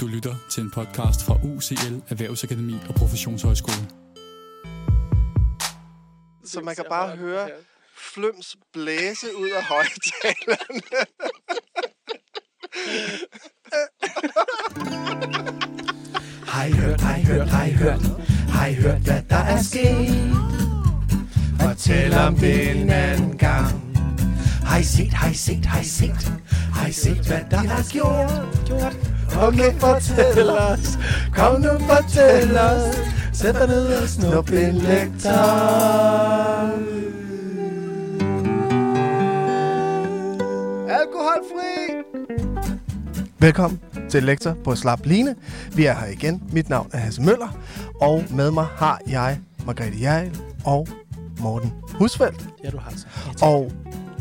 Du lytter til en podcast fra UCL Erhvervsakademi og Professionshøjskole. Så man kan bare høre fløms blæse ud af højtalerne. Har I hørt, har I hørt, har I hørt, har I hørt, hvad der er sket? Fortæl om det en anden gang. Har I set, har I set, har I set, har I set, hvad der er gjort? gjort? Kom nu, fortæl os, kom nu, fortæl os. Sæt dig ned og snup en lektor. Alkoholfri! Velkommen til Lektor på Slap Line. Vi er her igen. Mit navn er Hasse Møller, og med mig har jeg Margrethe Jærl og Morten Husfeldt. Ja, du har så. Og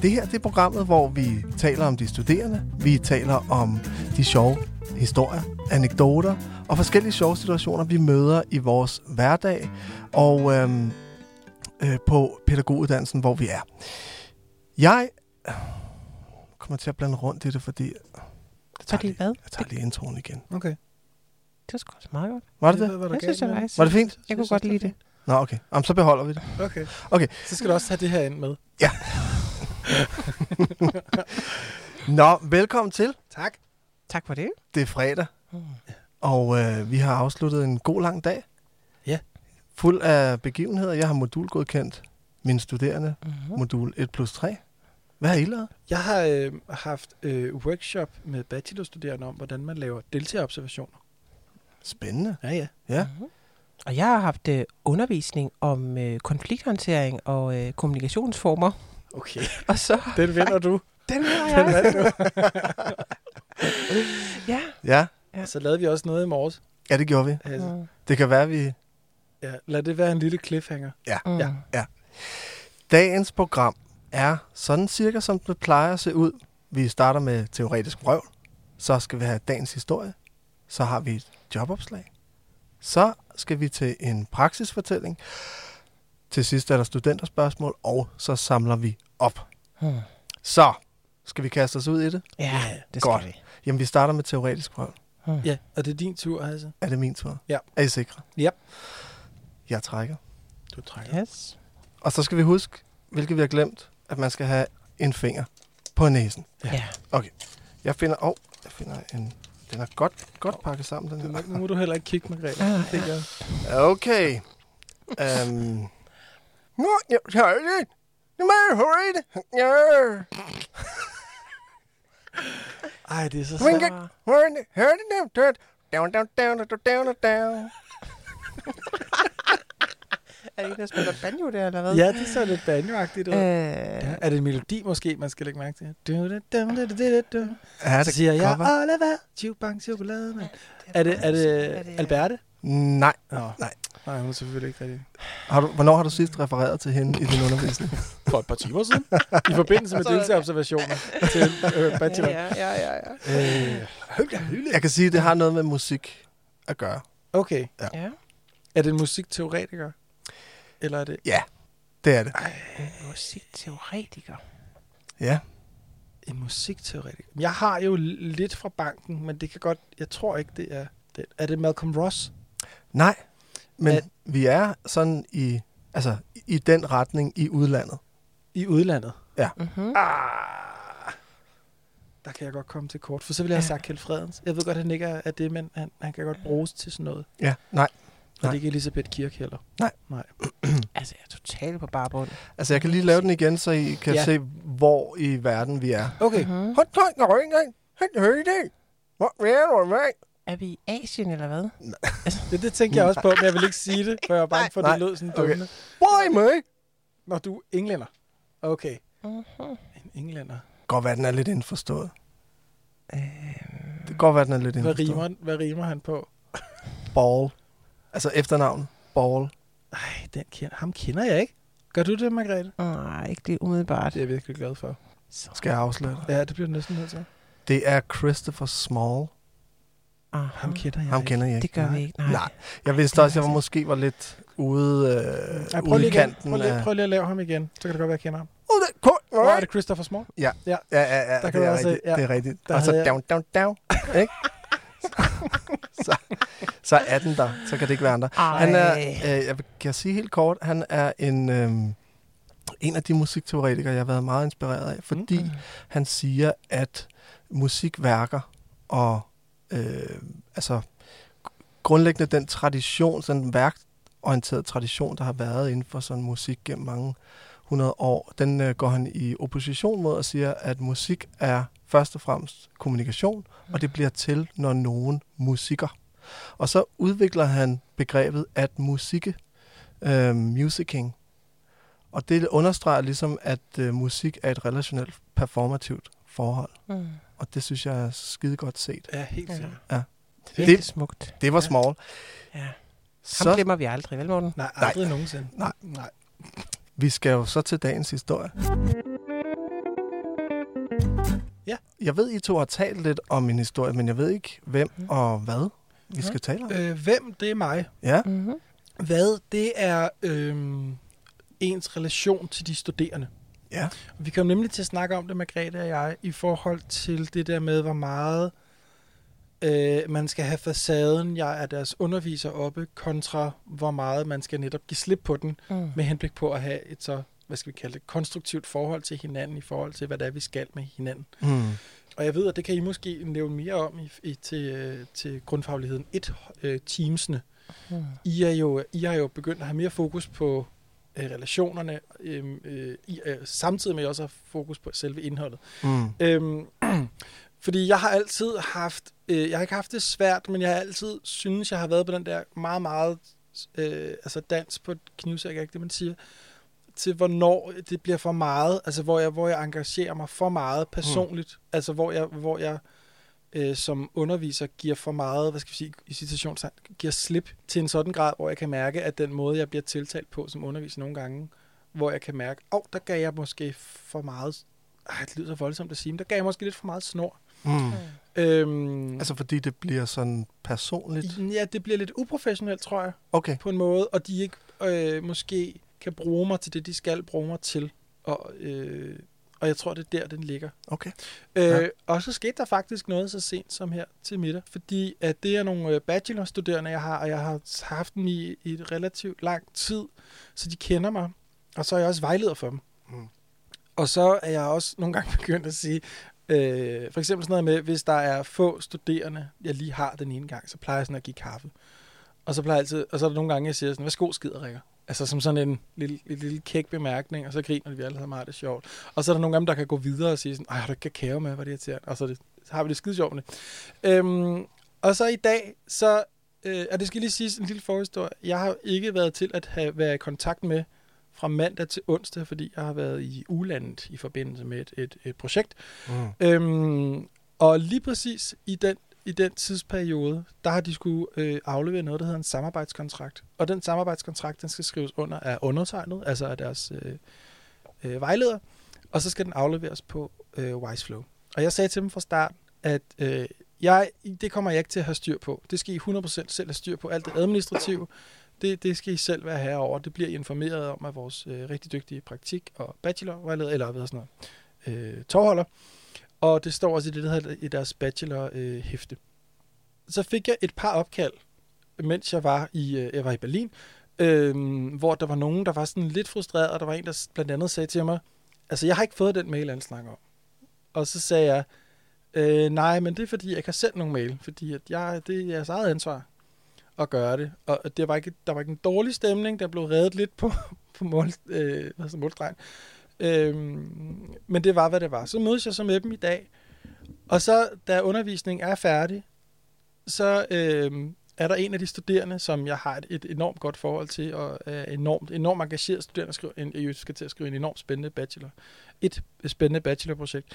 det her det er programmet, hvor vi taler om de studerende. Vi taler om de sjove historier, anekdoter og forskellige sjove situationer, vi møder i vores hverdag og øhm, øh, på pædagoguddannelsen, hvor vi er. Jeg kommer til at blande rundt i det, fordi... Jeg tager, Fordi lige, hvad? jeg tager lige introen igen. Okay. Det var sgu også meget godt. Var det det? Hvad var der Jeg synes, det var nice. Var det fint? Jeg kunne godt lide det. Nå, okay. Jamen, så beholder vi det. Okay. Okay. Så skal du også have det her ind med. Nå, velkommen til. Tak. Tak for det. Det er fredag, og øh, vi har afsluttet en god lang dag. Ja. Fuld af begivenheder. Jeg har modulgodkendt mine studerende. Mm-hmm. Modul 1 plus 3. Hvad har I lavet? Jeg har øh, haft øh, workshop med bachelorstuderende om, hvordan man laver deltagerobservationer. Spændende. Ja, ja. Ja. Mm-hmm. Og jeg har haft øh, undervisning om øh, konflikthåndtering og øh, kommunikationsformer. Okay. Og så... Den vinder du. Den Den jeg. vandt du. ja. Ja. Ja. Så lavede vi også noget i morges. ja, det gjorde vi. Altså, Mm. Det kan være, vi... ja, lad det være en lille cliffhanger. Mm. Ja. Dagens program er sådan cirka, som det plejer at se ud. Vi starter med teoretisk røv. Så skal vi have dagens historie. Så har vi et jobopslag. Så skal vi til en praksisfortælling. Til sidst er der studenterspørgsmål, og så samler vi op. Mm. Så skal vi kaste os ud i det. Ja, det skal Godt. vi. Jamen, vi starter med teoretisk prøve. Ja, og det er din tur, altså. Er det min tur? Ja. Er I sikre? Ja. Jeg trækker. Du trækker. Yes. Og så skal vi huske, hvilket vi har glemt, at man skal have en finger på næsen. Ja. Ja. Jeg finder... Åh, oh, jeg finder en... Den er godt, godt pakket sammen, den må- nu her. må du heller ikke kigge, Margrethe. Ah, Det gør. Okay. Um, Nå, jeg tager det. Nu må jeg hurtigt. Ja. Ej, det er så svært. Down, down, down, down, down, down, down. Er det en, der spiller banjo der, eller hvad? Ja, det er så lidt banjoagtigt ud. Øh, Ja, er det en melodi måske, man skal lægge mærke til? Du, du, du, du, du, du, du. Ja, Så det siger jeg. Oliver, chewbang, chokolade, mand. Er det, er det Alberte? Nej. Nå. Nej. Nej, hun er selvfølgelig ikke rigtig. Har du, hvornår har du sidst refereret til hende i din undervisning? For et par timer siden. I forbindelse med deltagerobservationer til øh, bachelor. Ja, ja, ja, ja. Øh, Jeg kan sige, at det har noget med musik at gøre. okay. ja. Er det en musikteoretiker? Eller er det... Ja, det er det. Musikteoretiker. Ja. En musikteoretiker. Jeg har jo lidt fra banken, men det kan godt... Jeg tror ikke, det er... Det. Er det Malcolm Ross? Nej, men At- vi er sådan i, altså, i den retning i udlandet. I udlandet? Mm-hmm. Ah, der kan jeg godt komme til kort, for så ville jeg have sagt Kjeld Fredens. Jeg ved godt, at han ikke er, er det, men han, han kan godt bruges til sådan noget. Ja, nej. Og det er ikke Elisabeth Kirk heller. Altså, jeg er totalt på barbund. Altså, jeg kan lige lave den igen, så I kan Ja. ja. se, hvor i verden vi er. Okay. Mm-hmm. Er vi i Asien, eller hvad? Det, det tænkte jeg også på, men jeg vil ikke sige det, for jeg var bange for, at det Nej. lød sådan Okay. dumme. Why, me? Når du er englænder. Okay. Mm-hmm. En englænder. Godt være, den er lidt indforstået. Øh, Det kan godt være, den er lidt Hvad indforstået. rimer, hvad rimer han på? Ball. Altså efternavn. Ball. Ej, den kender, ham kender jeg ikke. Gør du det, Margrethe? nej, ikke det umiddelbart. Det er jeg virkelig glad for. Så. Skal jeg afsløre det? Ja, det bliver næsten nødt til. Det er Christopher Small. Aha. Ham kender jeg Ham ikke. kender jeg Det ikke. gør Nej. vi ikke, nej. Nej. Jeg vidste også, at jeg var måske var lidt ude, øh, Ej, prøv, ude lige i kanten. Prøv, lige, af- prøv lige at lave ham igen, så kan det godt være, at jeg kender ham. Oh, det er cool. Hvor er det Christopher Small? Ja, ja, ja, Der det kan du er også rigtigt. ja. Det er rigtigt. Der Og så jeg- down, down, down. Ikke? så, så er den der. Så kan det ikke være andre. Ej. Han er, øh, jeg vil- kan sige helt kort, han er en, øh, en af de musikteoretikere, jeg har været meget inspireret af, fordi mm. han siger, at musikværker og øh, altså grundlæggende den tradition, sådan en værkorienteret tradition, der har været inden for sådan musik gennem mange hundrede år, den øh, går han i opposition mod og siger, at musik er først og fremmest kommunikation, og det bliver til, når nogen musiker. Og så udvikler han begrebet at musikke, øh, musicking. Og det understreger ligesom, at øh, musik er et relationelt performativt forhold. Mm. Og det synes jeg er skide godt set. Ja, helt Ja. sikkert. Virkelig Det- smukt. Det var Ja. small. Ja. Ham Så glemmer vi aldrig, vel Morten? Nej, aldrig Nej. nogensinde. Nej. Nej. vi skal jo så til dagens historie. Ja. Jeg ved, I to har talt lidt om en historie, men jeg ved ikke, hvem Mhm. og hvad vi skal tale om. Øh, hvem, det er mig. Ja, Mm-hmm. Hvad, det er øhm, ens relation til de studerende. Ja. Vi kom nemlig til at snakke om det, Margrethe og jeg, i forhold til det der med, hvor meget øh, man skal have facaden, jeg er deres underviser oppe, kontra hvor meget man skal netop give slip på den, Mm. med henblik på at have et så, hvad skal vi kalde det, konstruktivt forhold til hinanden, i forhold til, hvad det er, vi skal med hinanden. Mm. Og jeg ved, at det kan I måske nævne mere om i, i, til, øh, til grundfagligheden. Et, øh, teamsene. Mm. I, er jo, I har jo begyndt at have mere fokus på øh, relationerne, øh, øh, I, øh, samtidig med at I også har fokus på selve indholdet. Mm. Øhm, fordi jeg har altid haft, øh, jeg har ikke haft det svært, men jeg har altid synes, jeg har været på den der meget, meget, øh, altså dans på et knivsæk, ikke det, man siger, til hvornår det bliver for meget, altså hvor jeg, hvor jeg engagerer mig for meget personligt, mm. altså hvor jeg, hvor jeg øh, som underviser giver for meget, hvad skal vi sige, i citationstegn, giver slip til en sådan grad, hvor jeg kan mærke, at den måde, jeg bliver tiltalt på som underviser nogle gange, hvor jeg kan mærke, åh, oh, der gav jeg måske for meget, ej, det lyder så voldsomt at sige, men der gav jeg måske lidt for meget snor. Mm. Øhm, Altså fordi det bliver sådan personligt. ja, det bliver lidt uprofessionelt, tror jeg, Okay. på en måde, og de ikke øh, måske kan bruge mig til det, de skal bruge mig til. Og, øh, og jeg tror, det er der, den ligger. Okay. Øh, Ja. Og så skete der faktisk noget så sent som her til middag, fordi at det er nogle øh, bachelorstuderende, jeg har, og jeg har haft dem i, i et relativt lang tid, så de kender mig, og så er jeg også vejleder for dem. Mm. Og så er jeg også nogle gange begyndt at sige, øh, for eksempel sådan noget med, hvis der er få studerende, jeg lige har den ene gang, så plejer jeg sådan at give kaffe. Og så plejer jeg altid, og så er der nogle gange, jeg siger sådan, værsgo skider, Rikker. Altså som sådan en lille, lille, lille kæk bemærkning, og så griner vi alle sammen, meget det sjovt. Og så er der nogle af dem, der kan gå videre og sige sådan, ej, har du ikke kakao med, hvad det irriterende? Og så, det, så har vi det skide sjovt med det. Øhm, og så i dag, så, øh, og det skal lige siges en lille forhistorie, jeg har ikke været til at have, være i kontakt med fra mandag til onsdag, fordi jeg har været i ulandet i forbindelse med et, et, et projekt. Mm. Øhm, og lige præcis i den, i den tidsperiode, der har de skulle øh, aflevere noget, der hedder en samarbejdskontrakt. Og den samarbejdskontrakt, den skal skrives under af undertegnet, altså af deres øh, øh, vejleder, og så skal den afleveres på øh, Wiseflow. Og jeg sagde til dem fra start, at øh, jeg, det kommer jeg ikke til at have styr på. Det skal I 100% selv have styr på. Alt det administrative, det, det skal I selv være herover. Det bliver I informeret om af vores øh, rigtig dygtige praktik- og bachelorvejleder, eller hvad sådan noget, øh, tovholder. Og det står også i det, der hedder i deres bachelor-hæfte. så fik jeg et par opkald, mens jeg var i, øh, jeg var i Berlin, øh, hvor der var nogen, der var sådan lidt frustreret, og der var en, der blandt andet sagde til mig, altså jeg har ikke fået den mail, han snakker om. Og så sagde jeg, øh, nej, men det er fordi, jeg kan sende nogen mail, fordi at jeg, det er jeres eget ansvar at gøre det. Og det var ikke, der var ikke en dårlig stemning, der blev reddet lidt på, på mål, øh, altså hedder. Øhm, men det var, hvad det var. Så mødes jeg så med dem i dag, og så, da undervisningen er færdig, så øhm, er der en af de studerende, som jeg har et, et enormt godt forhold til, og er enormt, enormt engageret studerende, skriver en, jeg skal til at skrive en enormt spændende bachelor. Et spændende bachelorprojekt.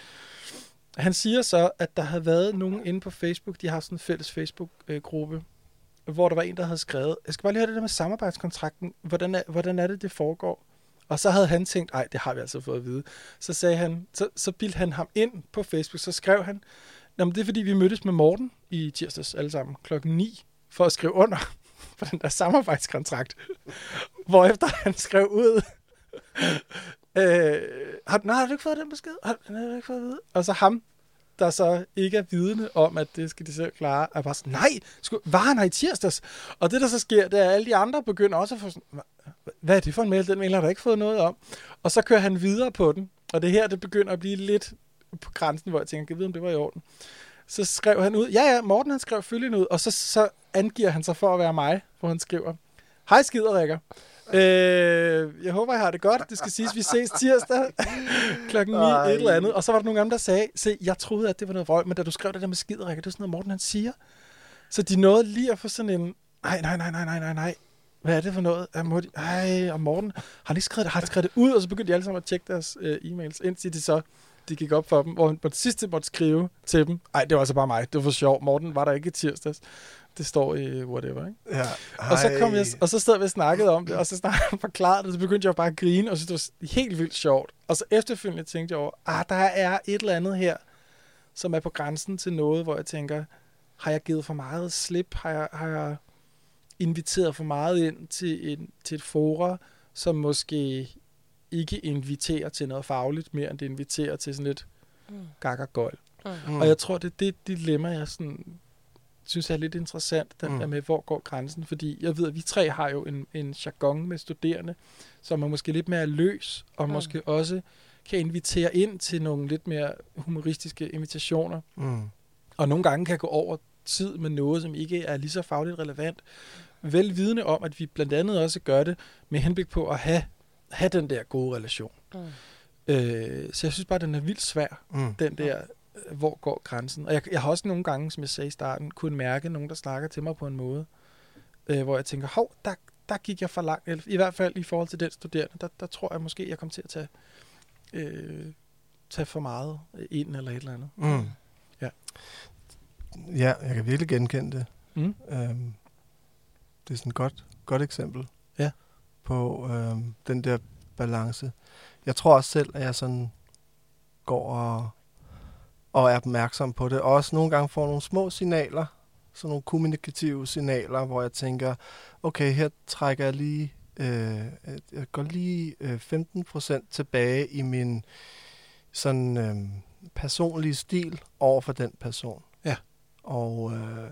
Han siger så, at der havde været nogen inde på Facebook, de har sådan en fælles Facebook-gruppe, hvor der var en, der havde skrevet, jeg skal bare lige høre det der med samarbejdskontrakten, hvordan er, hvordan er det, det foregår? Og så havde han tænkt, ej, det har vi altså fået at vide. Så sagde han, så, så bildte han ham ind på Facebook, så skrev han, Nå, men det er fordi, vi mødtes med Morten i tirsdags alle sammen klokken 9 for at skrive under på den der samarbejdskontrakt. Hvorefter han skrev ud, øh, har, nej, har du ikke fået den besked? Har, har du ikke fået at vide? Og så ham, der så ikke er vidne om, at det skal de selv klare, er bare sådan, nej, sku, var han her i tirsdags? Og det, der så sker, det er, at alle de andre begynder også at få sådan, hvad er det for en mail? Den mail har der ikke fået noget om. Og så kører han videre på den. Og det her, det begynder at blive lidt på grænsen, hvor jeg tænker, kan vide, om det var i orden? Så skrev han ud, ja ja, Morten han skrev følgende ud, og så, så angiver han sig for at være mig, hvor han skriver, hej skiderikker. Øh, jeg håber, I har det godt. Det skal siges, vi ses tirsdag klokken 9, Ej. et eller andet. Og så var der nogle dem, der sagde, se, jeg troede, at det var noget vrøvl, men da du skrev det der med skiderikker, det er sådan noget, Morten han siger. Så de nåede lige at få sådan en, nej, nej, nej, nej, nej, nej, nej. Hvad er det for noget? Er de, ej, og Morten, har han ikke skrevet det? Har han skrevet det ud? Og så begyndte de alle sammen at tjekke deres øh, e-mails, indtil de så de gik op for dem, hvor han på det sidste måtte skrive til dem. Nej, det var altså bare mig. Det var for sjov. Morten var der ikke i tirsdags. Det står i whatever, ikke? Ja. Og så, kom jeg, og så stod vi og snakkede om det, og så snakkede han forklaret det, så begyndte jeg bare at grine, og så det var helt vildt sjovt. Og så efterfølgende tænkte jeg over, ah, der er et eller andet her, som er på grænsen til noget, hvor jeg tænker, har jeg givet for meget slip? Har jeg, har jeg inviteret for meget ind til, en, til et fora, som måske ikke inviterer til noget fagligt, mere end det inviterer til sådan lidt Mm. gakkergøjl. Mm. Mm. Og jeg tror, det er det dilemma, jeg sådan, synes er lidt interessant, den Mm. der med, hvor går grænsen. Fordi jeg ved, at vi tre har jo en, en jargon med studerende, som er måske lidt mere løs, og Mm. måske også kan invitere ind til nogle lidt mere humoristiske invitationer. Mm. Og nogle gange kan gå over tid med noget, som ikke er lige så fagligt relevant. Vel vidende om, at vi blandt andet også gør det med henblik på at have, have den der gode relation. Mm. Øh, så jeg synes bare, den er vildt svær Mm. den der, hvor går grænsen. Og jeg, jeg har også nogle gange, som jeg sagde i starten, kunne mærke nogen, der snakker til mig på en måde, øh, hvor jeg tænker, hov, der, der gik jeg for langt. Eller, I hvert fald i forhold til den studerende, der, der tror jeg måske, jeg kom til at tage, øh, tage for meget ind eller et eller andet. Mm. Ja. Ja, jeg kan virkelig genkende det. Mm. Øhm, det er sådan et godt, godt eksempel Ja. på øhm, den der balance. Jeg tror også selv, at jeg sådan går og, og er opmærksom på det. Og også nogle gange får nogle små signaler, sådan nogle kommunikative signaler, hvor jeg tænker, okay, her trækker jeg lige, øh, jeg går lige øh, 15% tilbage i min sådan øh, personlige stil over for den person. Ja. Og, øh,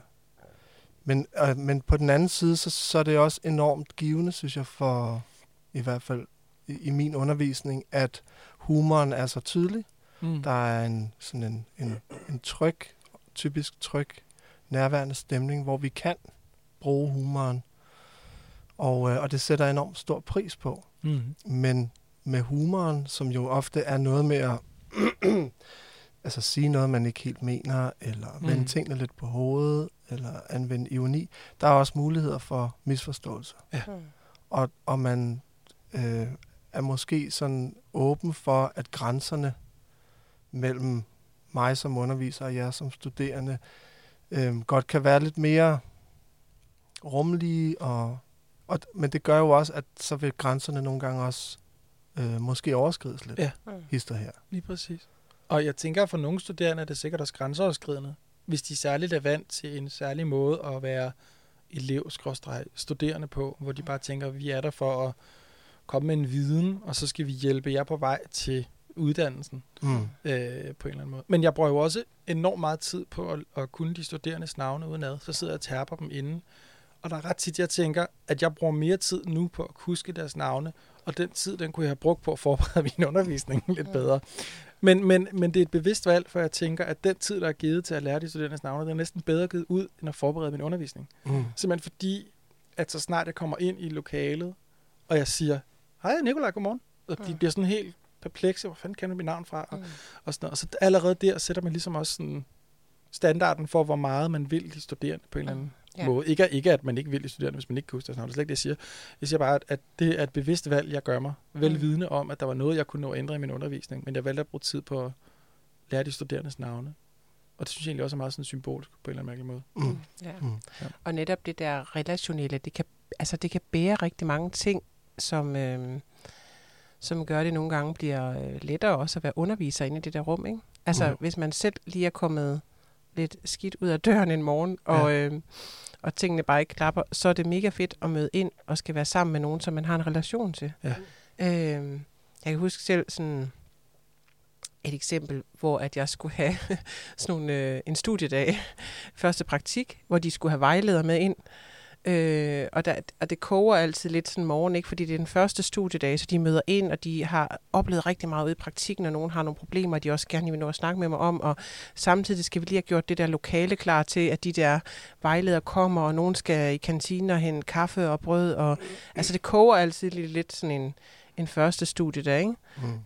men, øh, men på den anden side, så, så er det også enormt givende, synes jeg, for i hvert fald i, i min undervisning, at humoren er så tydelig. Mm. Der er en, sådan en, en, en tryg, typisk tryg, nærværende stemning, hvor vi kan bruge humoren. Og, øh, og det sætter enormt stor pris på. Mm. Men med humoren, som jo ofte er noget med at altså sige noget, man ikke helt mener, eller Mm. vende tingene lidt på hovedet, eller anvende ironi, der er også muligheder for misforståelse. Mm. Og, og man øh, er måske sådan åben for, at grænserne mellem mig som underviser og jer som studerende øh, godt kan være lidt mere rummelige, og, og, men det gør jo også, at så vil grænserne nogle gange også øh, måske overskrides lidt. Ja. Hister her. Lige præcis. Og jeg tænker, at for nogle studerende er det sikkert også grænseoverskridende, hvis de særligt er vant til en særlig måde at være elev studerende på, hvor de bare tænker, at vi er der for at komme med en viden, og så skal vi hjælpe jer på vej til uddannelsen Mm. øh, på en eller anden måde. Men jeg bruger jo også enormt meget tid på at, at kunne de studerendes navne udenad. Så sidder jeg og tærper dem inden. Og der er ret tit, jeg tænker, at jeg bruger mere tid nu på at huske deres navne, og den tid, den kunne jeg have brugt på at forberede min undervisning lidt bedre. Men, men, men det er et bevidst valg, for jeg tænker, at den tid, der er givet til at lære de studerendes navne, den er næsten bedre givet ud, end at forberede min undervisning. Mm. Simpelthen fordi, at så snart jeg kommer ind i lokalet, og jeg siger, hej Nikolaj, godmorgen. Og de bliver sådan helt perplekse, hvor fanden kender du mit navn fra? Og, Mm. og, sådan noget. og så allerede der sætter man ligesom også sådan standarden for, hvor meget man vil de studerende på en eller anden Ja. ja. måde. Ikke, ikke at man ikke vil de studerende, hvis man ikke kan huske deres navn. Det er slet ikke det, jeg siger. Jeg siger bare, at, at det er et bevidst valg, jeg gør mig. Vel Mm. vidne om, at der var noget, jeg kunne nå at ændre i min undervisning, men jeg valgte at bruge tid på at lære de studerendes navne. Og det synes jeg egentlig også er meget sådan symbolsk på en eller anden mærkelig måde. Mm. Ja. Mm. Ja. Og netop det der relationelle, det kan, altså det kan bære rigtig mange ting, som, øh, som gør, det nogle gange bliver øh, lettere også at være underviser inde i det der rum. Ikke? Altså Mhm. hvis man selv lige er kommet lidt skidt ud af døren en morgen, og, øh, og tingene bare ikke klapper, så er det mega fedt at møde ind og skal være sammen med nogen, som man har en relation til. Ja. Øh, jeg kan huske selv sådan, et eksempel, hvor at jeg skulle have sådan nogle, øh, en studiedag, første praktik, hvor de skulle have vejleder med ind. Øh, og, der, og det koger altid lidt sådan morgen, ikke? fordi det er den første studiedag, så de møder ind, og de har oplevet rigtig meget ude i praktikken, og nogen har nogle problemer, de også gerne vil nå at snakke med mig om, og samtidig skal vi lige have gjort det der lokale klar til, at de der vejledere kommer, og nogen skal i kantinen og hente kaffe og brød, og altså det koger altid lidt, lidt sådan en, en første studiedag, ikke?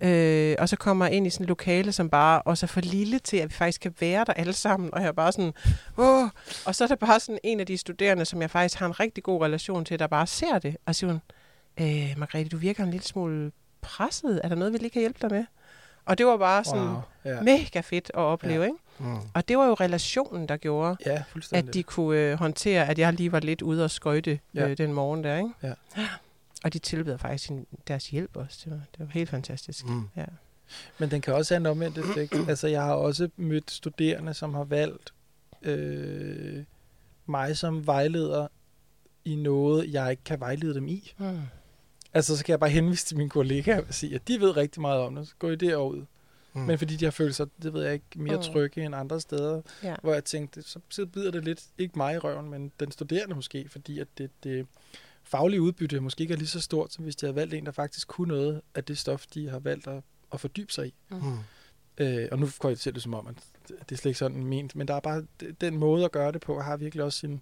Mm. Øh, og så kommer jeg ind i sådan et lokale, som bare også er for lille til, at vi faktisk kan være der alle sammen, og jeg er bare sådan, åh, og så er der bare sådan en af de studerende, som jeg faktisk har en rigtig god relation til, der bare ser det, og siger hun, øh, Margrethe, du virker en lille smule presset, er der noget, vi lige kan hjælpe dig med? Og det var bare sådan Wow, ja. mega fedt at opleve, Ja. ikke? Mm. Og det var jo relationen, der gjorde, Ja, at de kunne øh, håndtere, at jeg lige var lidt ude og skøjte Ja. øh, den morgen der, ikke? Ja. Og de tilbyder faktisk sin, deres hjælp også. Det var, det var helt fantastisk. Mm. Ja. Men den kan også have en omvendt effekt. altså, jeg har også mødt studerende, som har valgt øh, mig som vejleder i noget, jeg ikke kan vejlede dem i. Mm. Altså, så kan jeg bare henvise til mine kollegaer og sige, at de ved rigtig meget om det. Så går I derud. Mm. Men fordi de har følt sig, det ved jeg ikke, mere Mm. trygge end andre steder, Ja. hvor jeg tænkte, så, så bider det lidt, ikke mig i røven, men den studerende måske, fordi at det, det faglige udbytte måske ikke er lige så stort, som hvis de havde valgt en, der faktisk kunne noget af det stof, de har valgt at, at fordybe sig i. Mm. Øh, og nu går jeg til det som om, at det er slet ikke sådan ment, men der er bare den måde at gøre det på, har virkelig også sin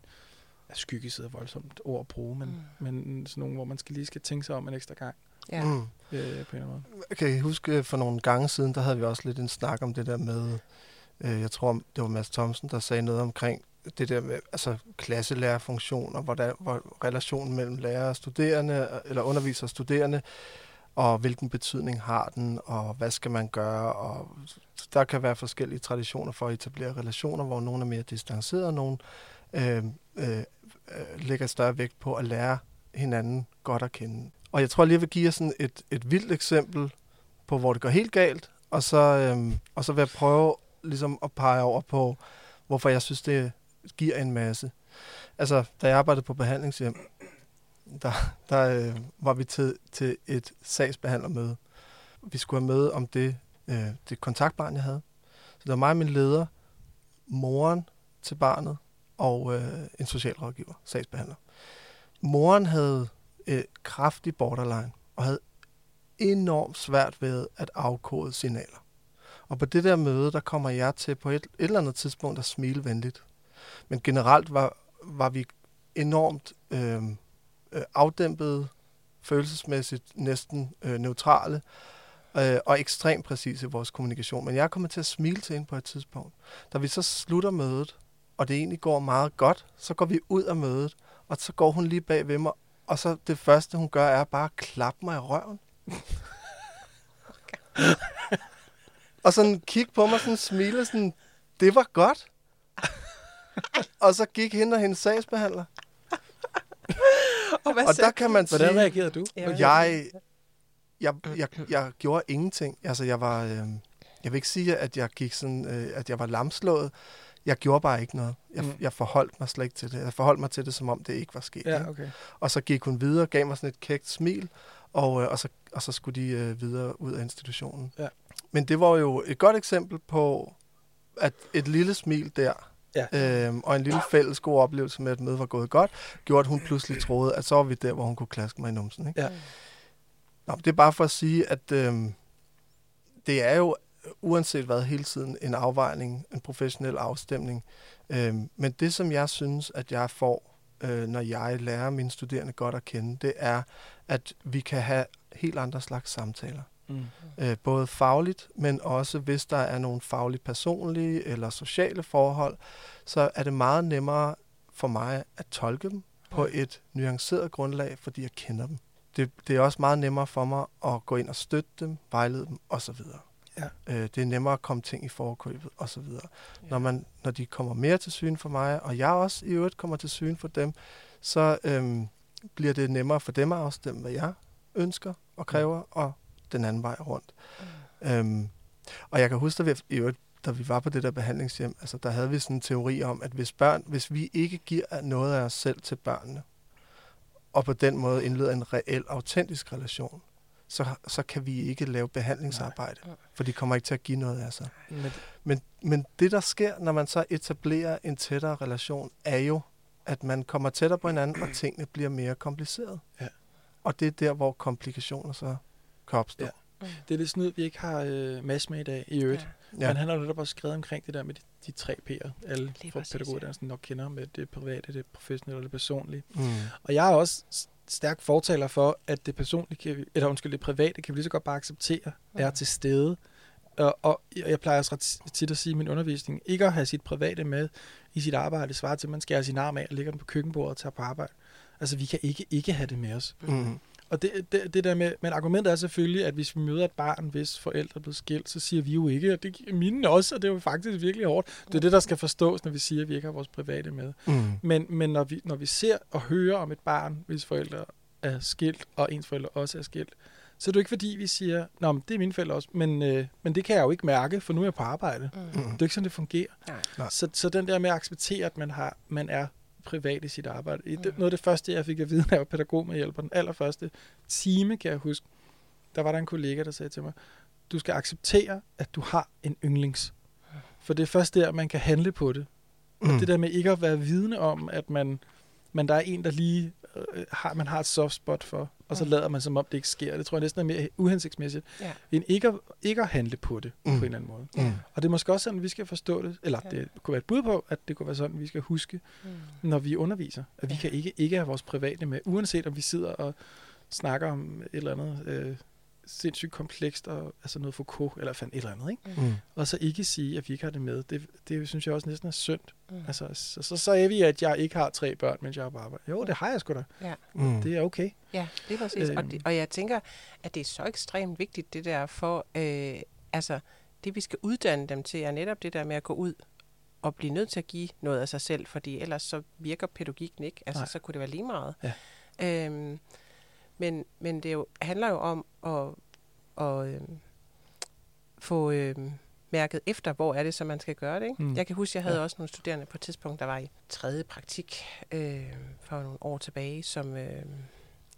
ja, skyggeside voldsomt ord at bruge, men, mm. men sådan nogle, hvor man skal lige skal tænke sig om en ekstra gang Ja. Mm. øh, på en eller anden måde. Kan I huske, for nogle gange siden, der havde vi også lidt en snak om det der med, øh, jeg tror, det var Mads Thomsen, der sagde noget omkring det der med altså klasselærerfunktioner, hvor, der, hvor relationen mellem lærer og studerende, eller underviser og studerende, og hvilken betydning har den, og hvad skal man gøre, og der kan være forskellige traditioner for at etablere relationer, hvor nogle er mere distancerede, og nogle øh, øh, øh, lægger større vægt på at lære hinanden godt at kende. Og jeg tror lige, jeg vil give jer sådan et, et vildt eksempel på, hvor det går helt galt, og så, øh, og så vil jeg prøve ligesom at pege over på, hvorfor jeg synes, det giver en masse. Altså, da jeg arbejdede på behandlingshjem, der, der øh, var vi til, til et sagsbehandlermøde. Vi skulle have møde om det, øh, det kontaktbarn, jeg havde. Så det var mig og min leder, moren til barnet og øh, en socialrådgiver, sagsbehandler. Moren havde øh, kraftig borderline og havde enormt svært ved at afkode signaler. Og på det der møde, der kommer jeg til på et, et eller andet tidspunkt at smile venligt. Men generelt var, var vi enormt øh, øh, afdæmpede, følelsesmæssigt næsten øh, neutrale øh, og ekstremt præcise i vores kommunikation. Men jeg kommer til at smile til hende på et tidspunkt. Da vi så slutter mødet, og det egentlig går meget godt, så går vi ud af mødet, og så går hun lige bag ved mig, og så det første, hun gør, er bare at klappe mig i røven. og sådan kigge på mig, sådan smile, sådan, det var godt. Og så gik hende og hendes sagsbehandler. Og, hvad Og der kan man sige... Hvordan reagerede du? Jeg, jeg, jeg, jeg gjorde ingenting. Altså, jeg var... Øh, jeg vil ikke sige, at jeg gik sådan, øh, at jeg var lamslået. Jeg gjorde bare ikke noget. Jeg, Mm. jeg forholdt mig slet ikke til det. Jeg forholdt mig til det, som om det ikke var sket. Ja, okay. Og så gik hun videre, gav mig sådan et kægt smil, og, øh, og, så, og så skulle de øh, videre ud af institutionen. Ja. Men det var jo et godt eksempel på, at et lille smil der, Ja. øhm, og en lille fælles god oplevelse med, at mødet var gået godt, gjorde, at hun pludselig troede, at så var vi der, hvor hun kunne klaske mig i numsen. Ikke? Ja. Nå, det er bare for at sige, at øhm, det er jo uanset hvad hele tiden en afvejning, en professionel afstemning. Øhm, men det, som jeg synes, at jeg får, øh, når jeg lærer mine studerende godt at kende, det er, at vi kan have helt andre slags samtaler. Mm. Øh, både fagligt, men også hvis der er nogle fagligt personlige eller sociale forhold, så er det meget nemmere for mig at tolke dem på et nuanceret grundlag, fordi jeg kender dem. Det, det er også meget nemmere for mig at gå ind og støtte dem, vejlede dem osv. Ja. Øh, det er nemmere at komme ting i forkøbet osv. Ja. Når, man, når de kommer mere til syn for mig, og jeg også i øvrigt kommer til syn for dem, så øhm, bliver det nemmere for dem at afstemme, hvad jeg ønsker og kræver, og den anden vej rundt. Mm. Øhm, og jeg kan huske, at vi, da vi var på det der behandlingshjem, altså der havde vi sådan en teori om, at hvis børn, hvis vi ikke giver noget af os selv til børnene, og på den måde indleder en reel, autentisk relation, så, så kan vi ikke lave behandlingsarbejde, Nej. for de kommer ikke til at give noget af sig. Men, Men, men det, der sker, når man så etablerer en tættere relation, er jo, at man kommer tættere på hinanden, og tingene bliver mere komplicerede. Ja. Og det er der, hvor komplikationer så kan opstå. Ja. Det er det snyd, vi ikke har øh, Mads med i dag, i øvrigt. Ja. Ja. Men han har jo netop også skrevet omkring det der med de, de tre P'er, alle fra pædagoguddannelsen nok kender med det private, det professionelle og det personlige. Mm. Og jeg er også stærk fortaler for, at det personlige, kan, vi- eller undskyld, det private, kan vi lige så godt bare acceptere, er til stede. Og, og jeg plejer også ret tit at sige i min undervisning, ikke at have sit private med i sit arbejde, svarer til, at man skærer sin arm af og lægger den på køkkenbordet og tager på arbejde. Altså, vi kan ikke ikke have det med os. Mm. Og det, det, det der med, men argumentet er selvfølgelig, at hvis vi møder et barn, hvis forældre er blevet skilt, så siger vi jo ikke, at det er mine også, og det er jo faktisk virkelig hårdt. Det er det, der skal forstås, når vi siger, at vi ikke har vores private med. Mm. Men, men når, vi, når vi ser og hører om et barn, hvis forældre er skilt, og ens forældre også er skilt, så er det jo ikke fordi, vi siger, Nå, men det er mine forældre også, men, øh, men det kan jeg jo ikke mærke, for nu er jeg på arbejde. Mm. Det er jo ikke sådan, det fungerer. Nej. Så, så den der med at acceptere, at man, har, man er privat i sit arbejde. I det, noget af det første, jeg fik at vide, når jeg var pædagog med hjælper, den allerførste time, kan jeg huske, der var der en kollega, der sagde til mig, du skal acceptere, at du har en yndlings. For det er først der, man kan handle på det. Og Mm. det der med ikke at være vidne om, at man, man der er en, der lige har, man har et soft spot for, og så Mm. lader man som om det ikke sker. Det tror jeg næsten er mere uhensigtsmæssigt, Ja. end ikke at, ikke at handle på det Mm. på en eller anden måde. Mm. Og det er måske også sådan, vi skal forstå det, eller Ja. det kunne være et bud på, at det kunne være sådan, vi skal huske, Mm. når vi underviser, at vi Ja. kan ikke, ikke have vores private med, uanset om vi sidder og snakker om et eller andet øh, sindssygt komplekst, og, altså noget Foucault, eller fandt et eller andet, ikke? Mm. og så ikke sige, at vi ikke har det med. Det, det synes jeg også næsten er synd. Mm. Altså, så, så sagde vi, at jeg ikke har tre børn, mens jeg er på arbejde. Jo, det har jeg sgu da. Mm. Det er okay. Ja, det er præcis. Og, Øhm. det, og jeg tænker, at det er så ekstremt vigtigt, det der for, øh, altså, det vi skal uddanne dem til, er netop det der med at gå ud og blive nødt til at give noget af sig selv, fordi ellers så virker pædagogikken ikke. Altså, Nej. så kunne det være lige meget. Ja. Øhm, men, men det jo, handler jo om at, at øhm, få øhm, mærket efter, hvor er det, så man skal gøre det. Ikke? Mm. Jeg kan huske, jeg havde Ja. også nogle studerende på et tidspunkt, der var i tredje praktik øh, for nogle år tilbage, som øh,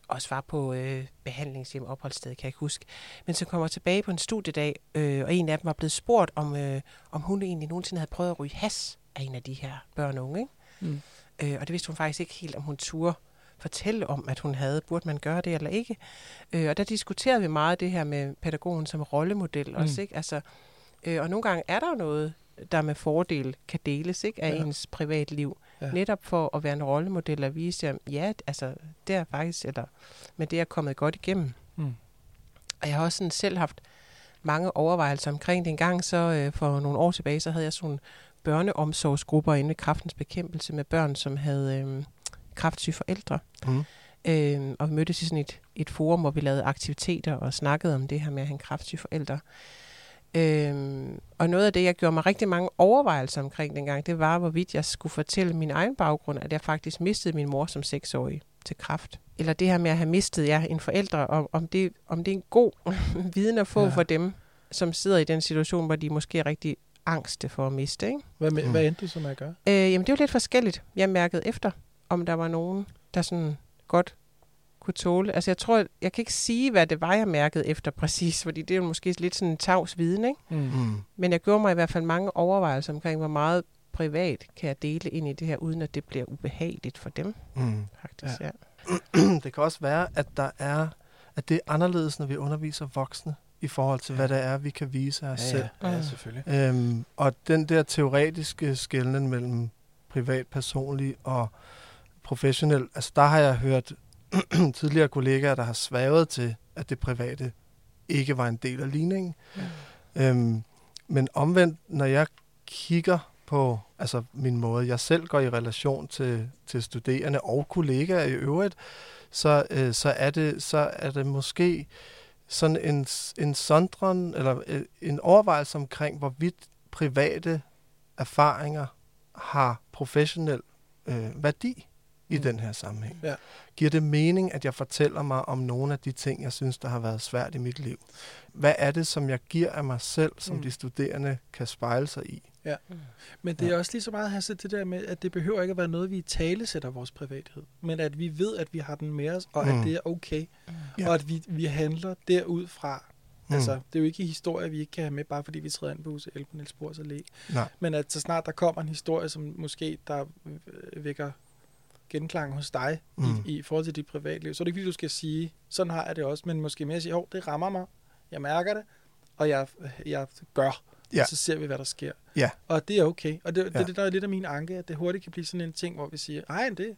også var på øh, behandlingshjem opholdssted, kan jeg ikke huske. Men så kommer tilbage på en studiedag, øh, og en af dem var blevet spurgt, om, øh, om hun egentlig nogensinde havde prøvet at ryge has af en af de her børn og unge. Ikke? Mm. Øh, og det vidste hun faktisk ikke helt, om hun turde fortælle om, at hun havde. Burde man gøre det eller ikke? Øh, og der diskuterede vi meget det her med pædagogen som rollemodel Mm. også. Ikke? Altså, øh, og nogle gange er der jo noget, der med fordel kan deles ikke, af Ja. ens privatliv. Ja. Netop for at være en rollemodel og vise, at ja, altså, det er faktisk, eller, men det er kommet godt igennem. Mm. Og jeg har også sådan selv haft mange overvejelser omkring det. En gang så øh, for nogle år tilbage, så havde jeg sådan nogle børneomsorgsgrupper inde ved kraftens bekæmpelse med børn, som havde øh, kraftsyge forældre. Mm. Øh, og vi mødtes i sådan et, et forum, hvor vi lavede aktiviteter og snakkede om det her med at have en kraftsyge forældre. Øhm, og noget af det, jeg gjorde mig rigtig mange overvejelser omkring dengang, det var, hvorvidt jeg skulle fortælle min egen baggrund, at jeg faktisk mistede min mor som seksårig til kraft. Eller det her med at have mistet ja, en forældre, om, om, det, om det er en god viden at få Ja. for dem, som sidder i den situation, hvor de måske er rigtig angste for at miste. Ikke? Hvad, med, Mm. hvad endte du så med at gøre? Øh, jamen, det er jo lidt forskelligt. Jeg mærkede efter, om der var nogen, der sådan godt kunne tåle. Altså, jeg tror, jeg kan ikke sige, hvad det var, jeg mærkede efter præcis, fordi det er jo måske lidt sådan en tavs viden, ikke? Mm. Mm. Men jeg gjorde mig i hvert fald mange overvejelser omkring, hvor meget privat kan jeg dele ind i det her, uden at det bliver ubehageligt for dem, Mm. faktisk. Ja. det kan også være, at der er, at det er anderledes, når vi underviser voksne, i forhold til, Ja. hvad det er, vi kan vise os selv. ja, ja, Mm. selvfølgelig. Øhm, og den der teoretiske skældning mellem privat, personlig og professionel, altså der har jeg hørt tidligere kollegaer, der har svævet til, at det private ikke var en del af ligningen. Øhm, men omvendt, når jeg kigger på altså min måde, jeg selv går i relation til, til studerende og kollegaer i øvrigt, så, øh, så, er det, så er det måske sådan en, en sondren, eller øh, en overvejelse omkring, hvorvidt private erfaringer har professionel øh, værdi. I Mm. den her sammenhæng? Ja. Giver det mening, at jeg fortæller mig om nogle af de ting, jeg synes, der har været svært i mit liv? Hvad er det, som jeg giver af mig selv, som Mm. de studerende kan spejle sig i? Men det er også lige så meget her det der med, at det behøver ikke at være noget, vi i tale sætter vores privathed. Men at vi ved, at vi har den med os, og Mm. at det er okay. Ja. Og at vi, vi handler derudfra. Mm. Altså, det er jo ikke historie, vi ikke kan have med, bare fordi vi træder ind på UCL på Niels Bohrs Allé. Nej. Men at så snart der kommer en historie, som måske der øh, vækker genklang hos dig mm. I, i forhold til dit privatliv, så er det ikke fordi, du skal sige, sådan har jeg det også, men måske mere sige, åh, det rammer mig, jeg mærker det, og jeg, jeg gør. Ja. Og så ser vi, hvad der sker. Ja. Og det er okay. Og det, det, Ja. det der er lidt af min anke, at det hurtigt kan blive sådan en ting, hvor vi siger, ej, det,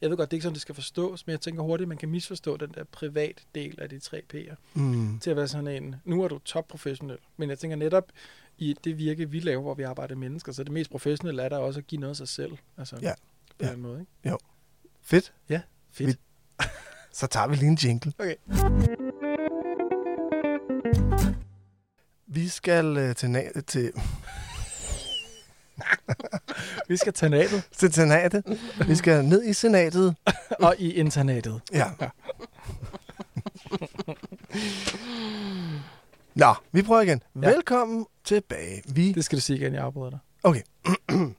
jeg ved godt, det er ikke sådan, det skal forstås, men jeg tænker hurtigt, at man kan misforstå den der privat del af de tre P'er Mm. til at være sådan en, nu er du topprofessionel. Men jeg tænker netop, i det virke, vi laver, hvor vi arbejder med mennesker, så det mest professionelle er der også at give noget af sig selv. Altså, Ja. På Ja. den måde, ikke? Fedt. Fedt. Vi- Så tager vi lige en jingle. Okay. Vi skal øh, til, na- til, Vi skal tage natet, til senatet. Vi skal ned i senatet. og i internatet. Ja. Nå, vi prøver igen. Ja. Velkommen tilbage. Vi Det skal du sige igen, jeg afbryder dig. Vel-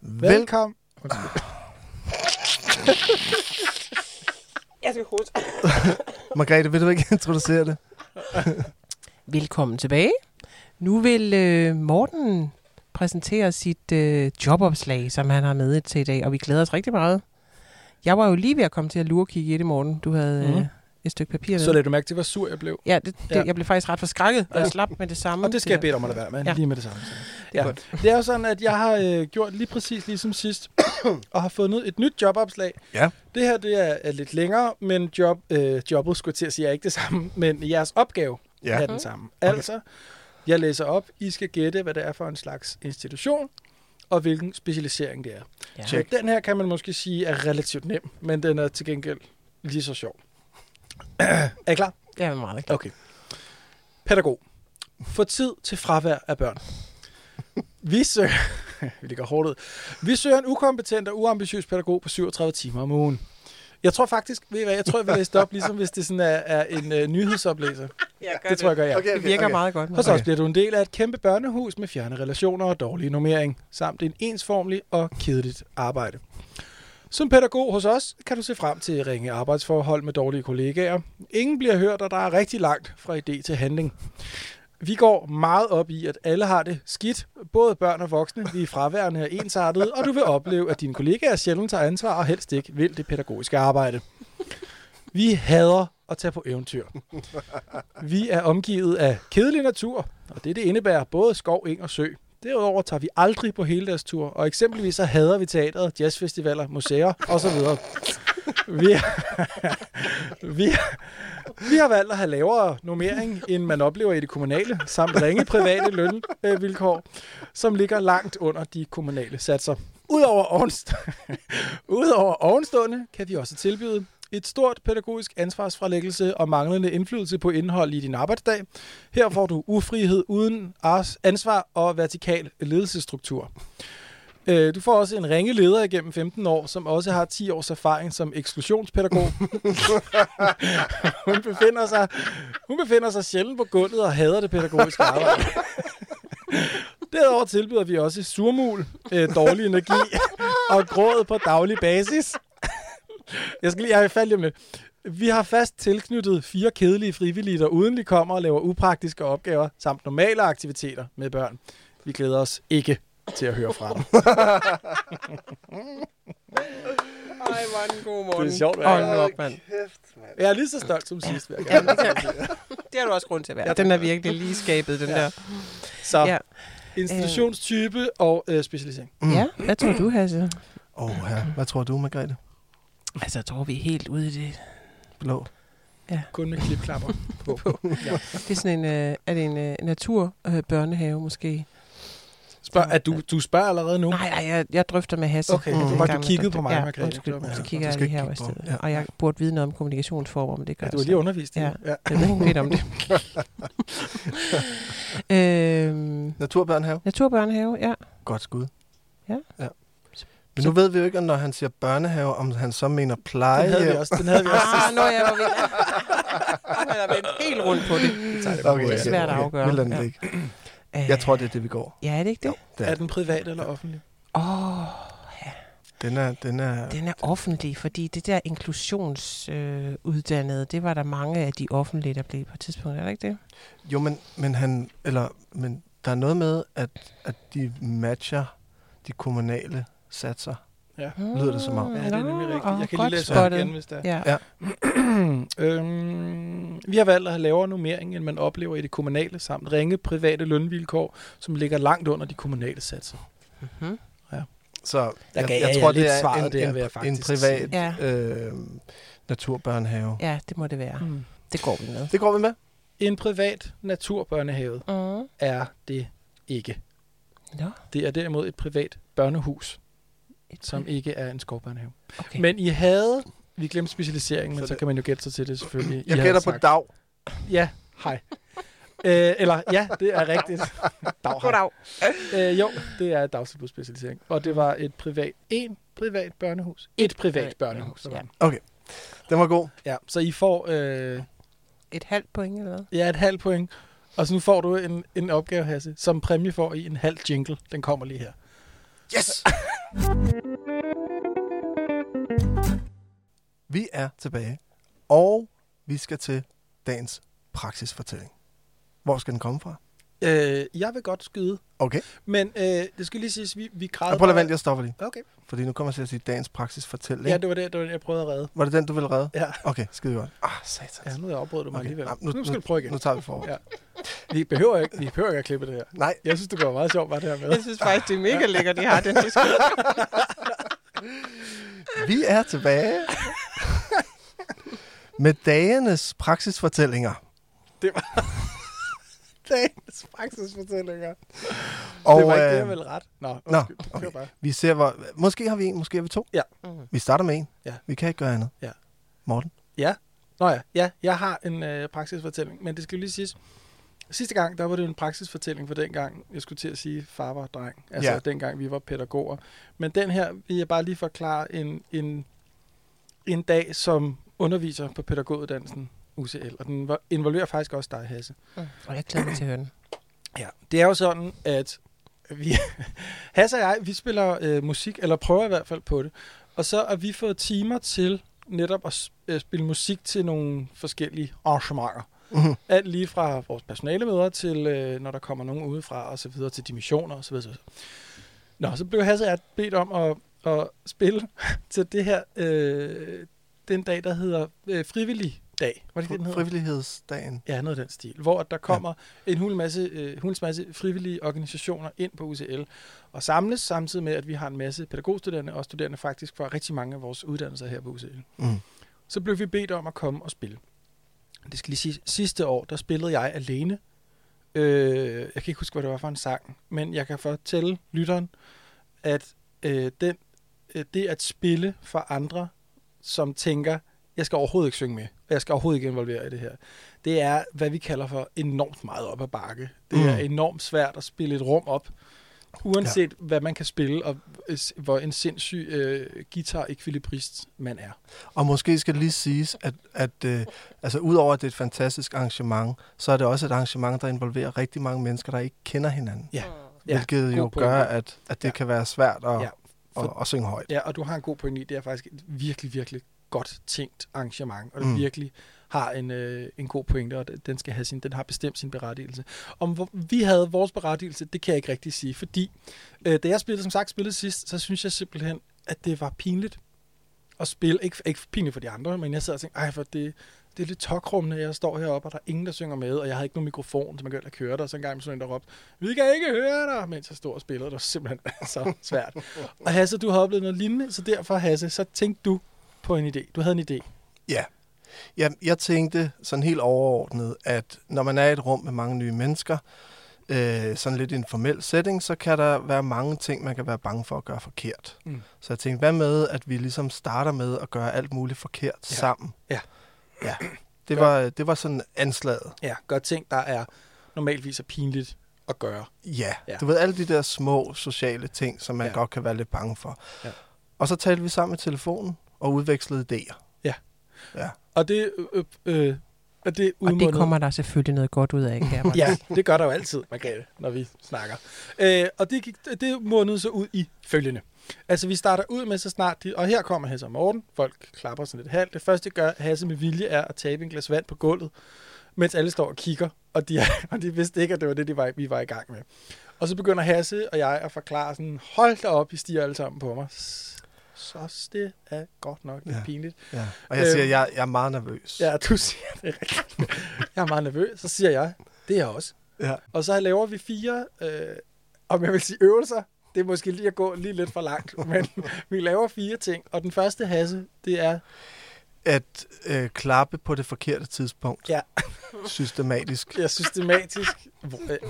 Velkommen. Jeg skal huske. Margrethe, vil du ikke introducere det? Velkommen tilbage. Nu vil øh, Morten præsentere sit øh, jobopslag, som han har med til i dag, og vi glæder os rigtig meget. Jeg var jo lige ved at komme til at lure kigge i det, Morten. Du havde øh, Mhm. Et stykke papir. Så lagde du mærke til, hvor sur jeg blev. Ja, det, det, Ja. jeg blev faktisk ret forskrækket, og Ja. jeg slap med det samme. Og det skal jeg bede dig om at lade være med, Ja. lige med det samme. Så. Det er Ja. godt. Det er jo sådan, at jeg har øh, gjort lige præcis ligesom sidst, og har fundet et nyt jobopslag. Ja. Det her det er, er lidt længere, men job, øh, jobbet skulle jeg til at sige er ikke det samme, men jeres opgave ja. er den samme. Okay. Altså, jeg læser op, I skal gætte, hvad det er for en slags institution, og hvilken specialisering det er. Ja. Så den her kan man måske sige er relativt nem, men den er til gengæld lige så sjov. Er I klar? Jeg er meget klar. Okay. Pædagog. Få tid til fravær af børn. Vi søger, vi ligger hårdt ud. Vi søger en ukompetent og uambitiøs pædagog på 37 timer om ugen. Jeg tror faktisk, ved I hvad, jeg tror, jeg vil læse det op, ligesom hvis det sådan er, er en uh, nyhedsoplæser. Jeg Det tror jeg gør, ja. Okay, Det virker meget godt. Og så også bliver du en del af et kæmpe børnehus med fjerne relationer og dårlig normering, samt en ensformlig og kedeligt arbejde. Som pædagog hos os kan du se frem til ringe arbejdsforhold med dårlige kollegaer. Ingen bliver hørt, og der er rigtig langt fra idé til handling. Vi går meget op i, at alle har det skidt, både børn og voksne. Vi er fraværende og ensartede, og du vil opleve, at dine kollegaer sjældent tager ansvar og helst ikke vil det pædagogiske arbejde. Vi hader at tage på eventyr. Vi er omgivet af kedelig natur, og det, det indebærer både skov, eng og sø. Derudover tager vi aldrig på hele deres tur, og eksempelvis så hader vi teateret, jazzfestivaler, museer osv. Vi, vi, vi har valgt at have lavere normering, end man oplever i det kommunale, samt ringe private lønvilkår, som ligger langt under de kommunale satser. Udover, ovenst- Udover ovenstående kan vi også tilbyde et stort pædagogisk ansvarsfralæggelse og manglende indflydelse på indhold i din arbejdsdag. Her får du ufrihed uden ansvar og vertikal ledelsesstruktur. Øh, du får også en ringe leder igennem 15 år, som også har 10 års erfaring som eksklusionspædagog. hun, befinder sig, hun befinder sig sjældent på gulvet og hader det pædagogiske arbejde. Derudover tilbyder vi også surmul, øh, dårlig energi og gråd på daglig basis. Jeg skal lige, jeg er færdig med. Vi har fast tilknyttet fire kedelige frivillige, der udenlig kommer og laver upraktiske opgaver, samt normale aktiviteter med børn. Vi glæder os ikke til at høre fra dem. Ej, hvor den god morgen. Det er sjovt, hvad jeg- op, mand. Jeg er lige så stolt som sidst, Ja, gerne. det, har du også grund til at være. Den er virkelig lige skabet, den Ja. der. Så Ja. institutionstype og øh, specialisering. Mm. Ja, hvad tror du, Hasse? Åh, oh, ja. Hvad tror du, Margrethe? Altså, jeg tror, vi er helt ude i det. Blå. Kun med klipklapper på. Ja. Det er sådan en, øh, er det en øh, naturbørnehave måske? Spørg, at du, du spørger allerede nu? Nej, nej, jeg, jeg drøfter med Hasse. Okay, det var du drøfter- på mig, ja, Margrethe. undskyld, var- så ja, kigger jeg lige her i på stedet. Ja. Og jeg burde vide noget om kommunikationsformer, men det gør Ja, du har lige undervist i Ja. det. Ja. Jeg ved ikke lidt om det. øhm, Naturbørnehave. naturbørnehave, ja. Godt skud. Men nu ved vi jo ikke, om når han siger børnehave, om han så mener Den plejehjem. havde vi også. Den havde vi også Ah, sidst. når jeg var ved. Han er vendt helt rundt på det. tager det Okay, Det er svært at afgøre. Vi lader den Ja. ligge. Jeg tror, det er det, vi går. Ja, er det ikke det? Det Er er. den privat eller offentlig? Åh, oh, Den er, den er, den er offentlig, fordi det der inklusionsuddannede, øh, det var der mange af de offentlige, der blev på et tidspunkt, er det ikke det? jo, men, men han, eller, men der er noget med, at, at de matcher de kommunale satser. Ja. Lyder det som om. Ja, det er nemlig Nå, rigtigt. Jeg kan lige læse op spottet. igen, hvis det er. Ja. Ja. øhm, vi har valgt at have lavere nummering, end man oplever i det kommunale, samt ringe private lønvilkår, som ligger langt under de kommunale satser. Mm-hmm. Så jeg, gav jeg jeg tror, det er svaret en, der, en, vil jeg en faktisk privat Ja. øh, naturbørnehave. ja, det må det være. Mm. Det går vi med. Det går vi med. En privat naturbørnehave Mm. er det ikke. Nå, Det er derimod et privat børnehus, som ikke er en skovbørnehave. okay. Men I havde, vi glemte specialiseringen, men Så så, det- kan man jo gætte sig til det selvfølgelig. Jeg gætter på sagt- dag. Ja, hej. øh, eller, ja, det er rigtigt. Dag, hej. Goddag. Øh, jo, det er dagtilbudsspecialisering. Og det var et privat, en privat børnehus. Et privat børnehus. Ja. Den var god. ja, så I får øh, Et halvt point, eller hvad? ja, et halvt point. Og så nu får du en, en opgave, Hasse. Som præmie får I en halv jingle. Den kommer lige her. Yes! vi er tilbage, og vi skal til dagens praksisfortælling. Hvor skal den komme fra? Øh, jeg vil godt skyde. Okay, Men øh, det skal lige siges, vi, vi græder... og prøv at vente, jeg stopper lige. Okay. Fordi nu kommer jeg til at sige dagens praksisfortælling. Ja, det var det, det var det, jeg prøvede at redde. Var det den, du ville redde? Ja. Okay, skide godt. Ah, satans. Ja, nu afbrød du mig Okay. alligevel. Ja, nu, nu skal du prøve igen. Nu tager vi for. Ja. Vi behøver ikke, vi behøver ikke at klippe det her. Nej, Jeg synes, det går meget sjovt, bare det her med. Jeg synes faktisk, det er mega lækkert, de har den diskussion. vi er tilbage med dagenes praksisfortællinger. Dagens praksisfortællinger. Og det var ikke det, øh, jeg ville ret. Nå, Nå, undskyld. det kører okay. bare. vi ser, hvor... Måske har vi en, måske har vi to. Mm. Vi starter med en. Ja. Vi kan ikke gøre andet. Ja. Morten? Nå ja, ja, jeg har en øh, praksisfortælling, men det skal jo lige siges. Sidste gang, der var det en praksisfortælling for den gang, jeg skulle til at sige, far var dreng. Altså Ja. ja. dengang vi var pædagoger. Men den her vil jeg bare lige forklare en, en, en dag som underviser på pædagoguddannelsen UCL. Og den involverer faktisk også dig, Hasse. Mm. Og jeg glæder mig til at høre den. Ja, det er jo sådan, at vi, Hasse og jeg, vi spiller øh, musik, eller prøver i hvert fald på det. Og så har vi fået timer til netop at øh, spille musik til nogle forskellige arrangementer. Mhm. Alt lige fra vores personalemøder til, øh, når der kommer nogen udefra, og så videre til dimissioner og så videre. så videre. Nå, så blev Hasse og jeg bedt om at, at spille til det her, øh, den dag, der hedder øh, frivillig dag. Var det ikke den? Frivillighedsdagen. Ja, noget af den stil. Hvor der kommer ja. en hul masse, øh, hulens masse frivillige organisationer ind på UCL og samles, samtidig med, at vi har en masse pædagogstuderende og studerende faktisk fra rigtig mange af vores uddannelser her på UCL. Mm. Så blev vi bedt om at komme og spille. Det skal lige sige, sidste år, der spillede jeg alene. Øh, jeg kan ikke huske, hvad det var for en sang, men jeg kan fortælle lytteren, at øh, den, øh, det at spille for andre, som tænker, jeg skal overhovedet ikke synge med, og jeg skal overhovedet ikke involvere i det her, det er, hvad vi kalder for enormt meget op ad bakke. Det Mm. er enormt svært at spille et rum op, uanset ja. hvad man kan spille, og øh, hvor en sindssyg øh, guitar-ekvilibrist man er. Og måske skal det lige siges, at, at øh, altså, udover at det er et fantastisk arrangement, så er det også et arrangement, der involverer rigtig mange mennesker, der ikke kender hinanden. Ja. Ja, hvilket god jo pointe. gør, at, at det Ja. kan være svært at, Ja, ja, at, at, at synge højt. Ja, og du har en god pointe i, det er faktisk et virkelig, virkelig godt tænkt arrangement, og det Mm. virkelig har en, øh, en god pointe, og den, skal have sin, den har bestemt sin berettigelse. Om hvor, vi havde vores berettigelse, det kan jeg ikke rigtig sige, fordi øh, da jeg spillede, som sagt spillede sidst, så synes jeg simpelthen, at det var pinligt at spille. Ikke, ikke pinligt for de andre, men jeg sad og tænkte, ej, for det, det er lidt tokrummende, jeg står heroppe, og der er ingen, der synger med, og jeg havde ikke nogen mikrofon, så man kan ellers køre der, og så en gang sådan en, der råbte, vi kan ikke høre dig, mens jeg stod og spillede. Det var simpelthen så svært. Og Hasse, du har oplevet noget lignende, så derfor, Hasse, så tænkte du på en idé. Du havde en idé. Ja. Jeg, jeg tænkte sådan helt overordnet, at når man er i et rum med mange nye mennesker, øh, sådan lidt i en formel setting, så kan der være mange ting, man kan være bange for at gøre forkert. Mm. Så jeg tænkte, hvad med, at vi ligesom starter med at gøre alt muligt forkert Ja. sammen? Ja. Ja. Det Gør- var, det var sådan anslaget. Ja, godt ting, der er normalvis er pinligt at gøre. Ja, Ja. ja, du ved, alle de der små sociale ting, som man Ja. ja. godt kan være lidt bange for. Ja. Og så talte vi sammen i telefonen og udvekslede idéer. Ja. Ja. Og det, øh, øh, og det Og det kommer der selvfølgelig noget godt ud af, kan jeg Ja, det gør der jo altid, Margrethe, når vi snakker. Øh, og det, gik, det mundede så ud i følgende. Altså, vi starter ud med så snart de... Og her kommer Hasse og Morten. Folk klapper sådan lidt halvt. Det første, gør Hasse med vilje, er at tabe en glas vand på gulvet, mens alle står og kigger. Og de, og de vidste ikke, at det var det, de var, vi var i gang med. Og så begynder Hasse og jeg at forklare sådan, hold da op, I stiger alle sammen på mig. Så det er godt nok lidt Ja. pinligt. Ja. Og jeg siger, jeg, jeg er meget nervøs. Ja, du siger det rigtigt. Jeg er meget nervøs. Så siger jeg, det er jeg også. Ja. Og så laver vi fire, øh, om jeg vil sige øvelser. Det er måske lige at gå lige lidt for langt, men vi laver fire ting. Og den første hasse, det er, At øh, klappe på det forkerte tidspunkt. Ja. Systematisk. jeg systematisk,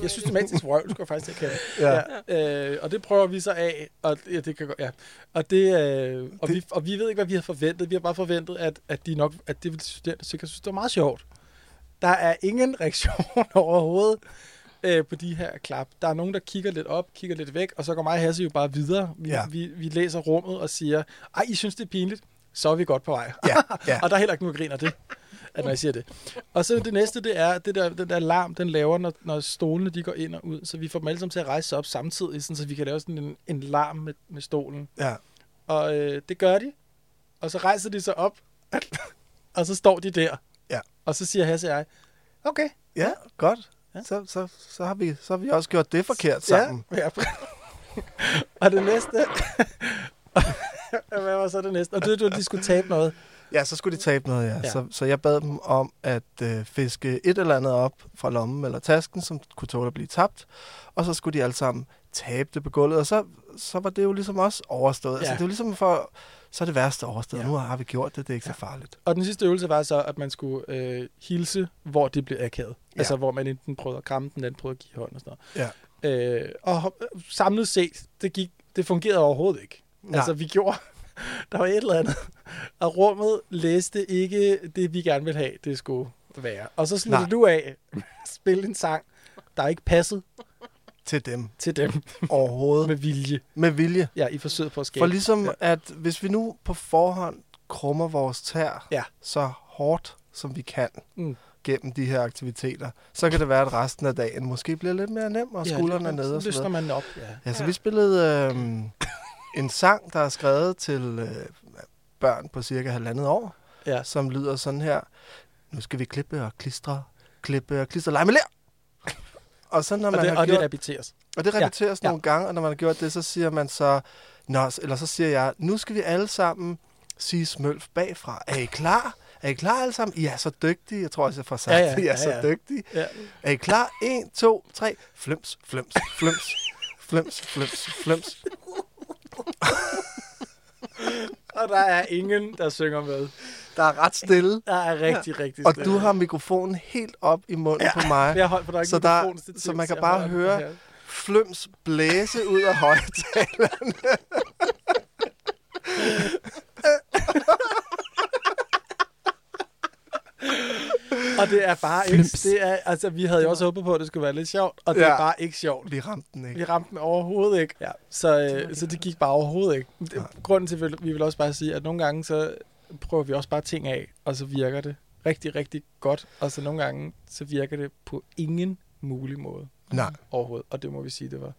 jeg systematisk vrøvl, skulle jeg faktisk ikke have. Ja. Ja, øh, og det prøver vi så af, og ja, det kan gå, ja. Og det, øh, og, Det- vi, og vi ved ikke, hvad vi har forventet. Vi har bare forventet, at, at de nok, at det vil de studerende sikkert synes, det var meget sjovt. Der er ingen reaktion overhovedet øh, på de her klap. Der er nogen, der kigger lidt op, kigger lidt væk, og så går mig og Hasse jo bare videre. Vi, Ja. vi, vi læser rummet og siger, ej, I synes, det er pinligt? Så er vi godt på vej. Ja, ja. og der er heller ikke nogen, griner det, at når jeg siger det. Og så det næste, det er, det der, den der alarm, den laver, når, når stolene de går ind og ud. Så vi får dem alle sammen til at rejse sig op samtidig, sådan, så vi kan lave sådan en, en larm med, med stolen. ja. Og øh, det gør de. Og så rejser de sig op, og så står de der. Ja. Og så siger Hasse og jeg, okay. Ja, godt. Ja. Så, så, så, har vi, så har vi også gjort det forkert sammen. Ja, ja. og det næste... Hvad var så det næste? Og det, du, de skulle tabe noget. Ja, så skulle de tabe noget, ja. Ja. ja. Så, så jeg bad dem om at øh, fiske et eller andet op fra lommen eller tasken, som kunne tåle at blive tabt. Og så skulle de alle sammen tabe det på gulvet, og så, så var det jo ligesom også overstået. Ja. Ja. Altså, det var ligesom for, så er det værste overstået. Ja. Ja. Nu har vi gjort det, det er ikke Ja. så farligt. Og den sidste øvelse var så, at man skulle øh, hilse, hvor det blev akavet. Ja. Ja. Altså, hvor man enten prøvede at kramme den, den prøvede at give hånd og sådan Ja. noget. Øh, og samlet set, det, gik, det fungerede overhovedet ikke. Nej. Altså, vi gjorde... Der var et eller andet. Og rummet læste ikke det, vi gerne ville have, det skulle være. Og så sluttede Nej. du af spille en sang, der ikke passede Til dem til dem overhovedet. med vilje. med vilje. Ja, i forsøget på at skabe. For ligesom Ja. ja. at hvis vi nu på forhånd krummer vores tær Ja. så hårdt, som vi kan Mm. gennem de her aktiviteter, så kan det være, at resten af dagen måske bliver lidt mere nem, og skuldrene er nede og så løsner man op. Ja. Ja, så vi spillede øh, en sang, der er skrevet til øh, børn på cirka halvandet år, Ja. som lyder sådan her. Nu skal vi klippe og klistre, klippe og klistre, lege med lær! Og så når Og, man det, har og det gjort, repeteres. og det repeteres ja. ja. nogle gange, og når man har gjort det, så siger man så, Nå, eller så siger jeg, nu skal vi alle sammen sige smølf bagfra. Er I klar? Er I klar alle sammen? I er så dygtige. Jeg tror også, jeg får sagt, Ja, ja, ja, ja, I er ja, så ja. dygtige. Ja. Er I klar? 1, 2, 3. Flims, flims, flims. Flims, flims, flims. Og der er ingen, der synger med. Der er ret stille. Der er rigtig, rigtig Og stille. du har mikrofonen helt op i munden ja. på mig. Jeg holdt, er ikke Så der- så man kan bare høre- her. Flims blæse ud af højtaleren. Og det er bare ikke... Det er, altså, vi havde jo også håbet på, at det skulle være lidt sjovt, og det Ja. er bare ikke sjovt. Vi ramte den ikke. Vi ramte den overhovedet ikke. Ja. Så, øh, så det gik bare overhovedet ikke. Det, Nej. grunden til, at vi vil også bare sige, at nogle gange så prøver vi også bare ting af, og så virker det rigtig, rigtig godt. Og så nogle gange, så virker det på ingen mulig måde Nej. overhovedet. Og det må vi sige, det var